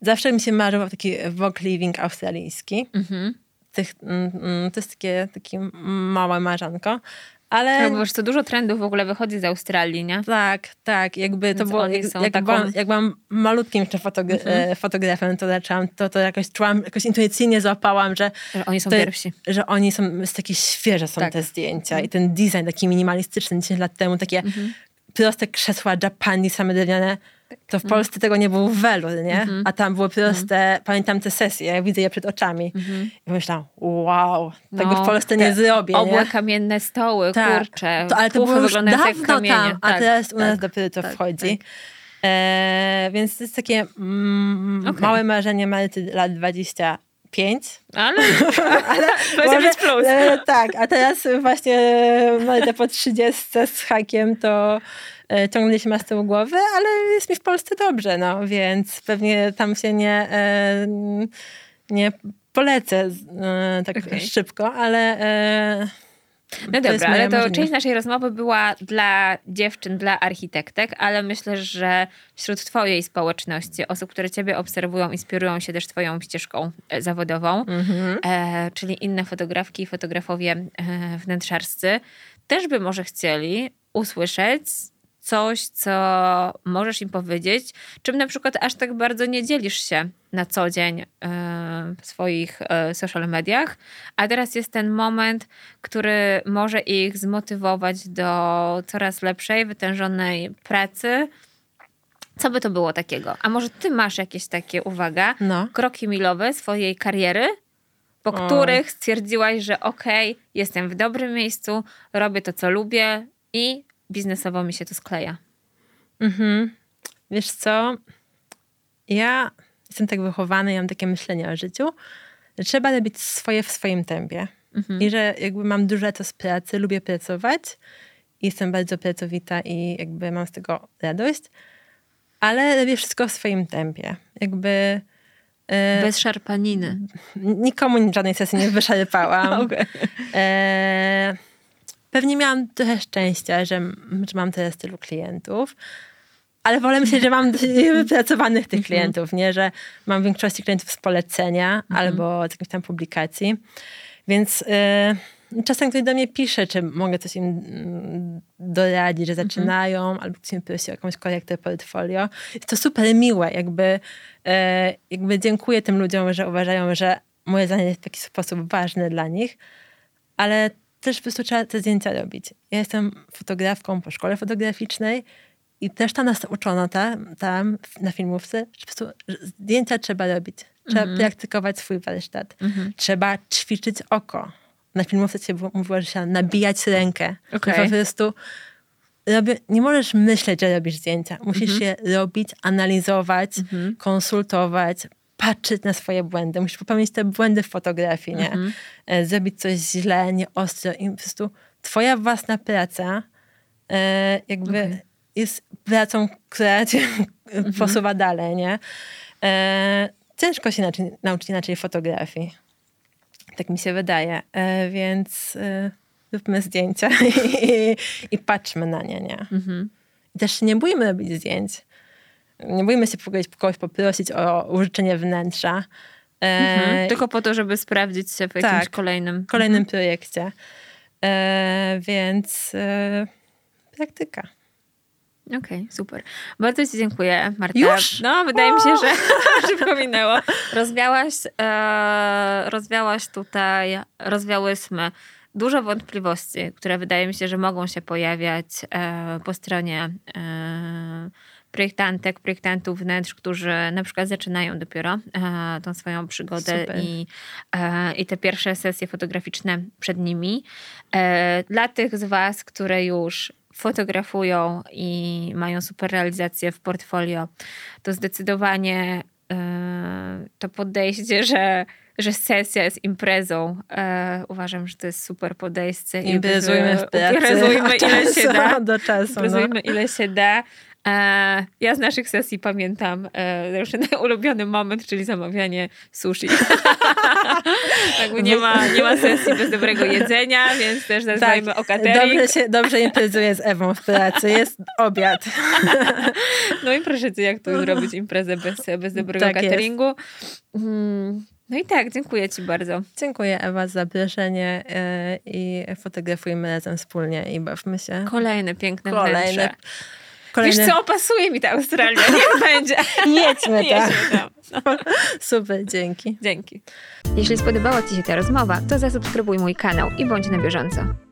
zawsze mi się marzył taki Vogue Living australijski. Mhm. Tych, mm, mm, to jest takie, takie małe marzanko. Ale... No, bo wiesz, co dużo trendów w ogóle wychodzi z Australii, nie? Tak, tak. Jakby to było, jak, jak, taką... byłam, jak byłam malutkim jeszcze fotogra mhm. E, fotografem, to zaczęłam, to, to jakoś czułam, jakoś intuicyjnie złapałam, że... Że oni są to, pierwsi. Że oni są, takie świeże są tak. te zdjęcia mhm. i ten design taki minimalistyczny 10 lat temu, takie mhm. proste krzesła Japani, same drewniane, to w. Polsce tego nie było welur, nie? Mm -hmm. A tam były proste, mm pamiętam te sesje, ja widzę je przed oczami. Mm -hmm. I myślałam, wow, tego no, w Polsce nie zrobię, Obłe nie? kamienne stoły, tak. kurcze, to, Ale to było już dawno jak kamienie. tam, a tak, teraz u nas tak, dopiero to tak, wchodzi. Tak. E, więc to jest takie mm, okay. małe marzenie Marty lat 25. Ale, ale może być plus. E, tak, a teraz właśnie Marta po 30 z hakiem to E, ciągle się ma z tyłu głowy, ale jest mi w Polsce dobrze, no więc pewnie tam się nie, e, nie polecę e, tak okay. szybko, ale no dobra, ale to część naszej rozmowy była dla dziewczyn, dla architektek, ale myślę, że wśród twojej społeczności, osób, które ciebie obserwują, inspirują się też twoją ścieżką zawodową, mm-hmm. e, czyli inne fotografki i fotografowie e, wnętrzarscy, też by może chcieli usłyszeć coś, co możesz im powiedzieć, czym na przykład aż tak bardzo nie dzielisz się na co dzień e, w swoich e, social mediach, a teraz jest ten moment, który może ich zmotywować do coraz lepszej, wytężonej pracy. Co by to było takiego? A może ty masz jakieś takie, uwaga, no. kroki milowe swojej kariery, po o. których stwierdziłaś, że okej, okay, jestem w dobrym miejscu, robię to, co lubię i biznesowo mi się to skleja. Mhm. Wiesz co? Ja jestem tak wychowana, ja mam takie myślenie o życiu, że trzeba robić swoje w swoim tempie. Mhm. I że jakby mam dużo to z pracy, lubię pracować, jestem bardzo pracowita i jakby mam z tego radość, ale robię wszystko w swoim tempie. Jakby... E, Bez szarpaniny. Nikomu żadnej sesji nie wyszarpałam. okay. e, Pewnie miałam trochę szczęścia, że, że mam teraz tylu klientów, ale wolę myśleć, że mam wypracowanych tych mhm. klientów, nie? Że mam w większości klientów z polecenia mhm. albo z jakiejś tam publikacji. Więc y, czasem ktoś do mnie pisze, czy mogę coś im mm, doradzić, że mhm. zaczynają, albo ktoś mi prosi o jakąś korektę portfolio. Jest to super miłe, jakby, y, jakby dziękuję tym ludziom, że uważają, że moje zadanie jest w jakiś sposób ważne dla nich, ale też po prostu trzeba te zdjęcia robić. Ja jestem fotografką po szkole fotograficznej i też tam nas uczono tam, tam na filmówce, że po prostu zdjęcia trzeba robić. Trzeba mm -hmm. praktykować swój warsztat. Mm -hmm. Trzeba ćwiczyć oko. Na filmówce się mówiło, że trzeba nabijać rękę. Okay. Po prostu robię, nie możesz myśleć, że robisz zdjęcia. Musisz mm -hmm. je robić, analizować, mhm. konsultować, patrzeć na swoje błędy, musisz popełnić te błędy w fotografii, nie? Mhm. E, zrobić coś źle, nie ostro i po prostu twoja własna praca e, jakby okay. jest pracą, która cię mhm. posuwa dalej, nie? E, ciężko się inaczej, nauczyć inaczej fotografii. Tak mi się wydaje. E, więc e, róbmy zdjęcia i, i, patrzmy na nie, nie? Mhm. Też nie bójmy robić zdjęć. Nie bójmy się kogoś poprosić o użyczenie wnętrza. E, mhm. Tylko po to, żeby sprawdzić się w jakimś tak, kolejnym... kolejnym mhm. projekcie. E, więc e, praktyka. Okej, okay, super. Bardzo Ci dziękuję, Marta. Już? No, wydaje o! mi się, że szybko minęło. Rozwiałaś, e, rozwiałaś tutaj, rozwiałyśmy dużo wątpliwości, które wydaje mi się, że mogą się pojawiać e, po stronie e, projektantek, projektantów wnętrz, którzy na przykład zaczynają dopiero e, tą swoją przygodę i, e, i te pierwsze sesje fotograficzne przed nimi. E, dla tych z Was, które już fotografują i mają super realizację w portfolio, to zdecydowanie e, to podejście, że że sesja jest imprezą. E, uważam, że to jest super podejście. Imprezujmy w pracy. Imprezujmy ile się da. Do czasu. Imprezujmy no. ile się da. E, ja z naszych sesji pamiętam e, ulubiony moment, czyli zamawianie sushi. Jakby nie ma, nie ma sesji bez dobrego jedzenia, więc też zadbajmy tak, o catering. Dobrze, się, dobrze imprezuje z Ewą w pracy. Jest obiad. no i proszę cię, jak tu zrobić imprezę bez, bez dobrego tak cateringu. Hmm. No i tak, dziękuję Ci bardzo. Dziękuję Ewa za zaproszenie yy, i fotografujmy razem wspólnie i bawmy się. Kolejne piękne Kolejne. wnętrze. Kolejne... Wiesz co, opasuje mi ta Australia, niech będzie. Jedźmy tam. tam. No. Super, dzięki. Dzięki. Jeśli spodobała Ci się ta rozmowa, to zasubskrybuj mój kanał i bądź na bieżąco.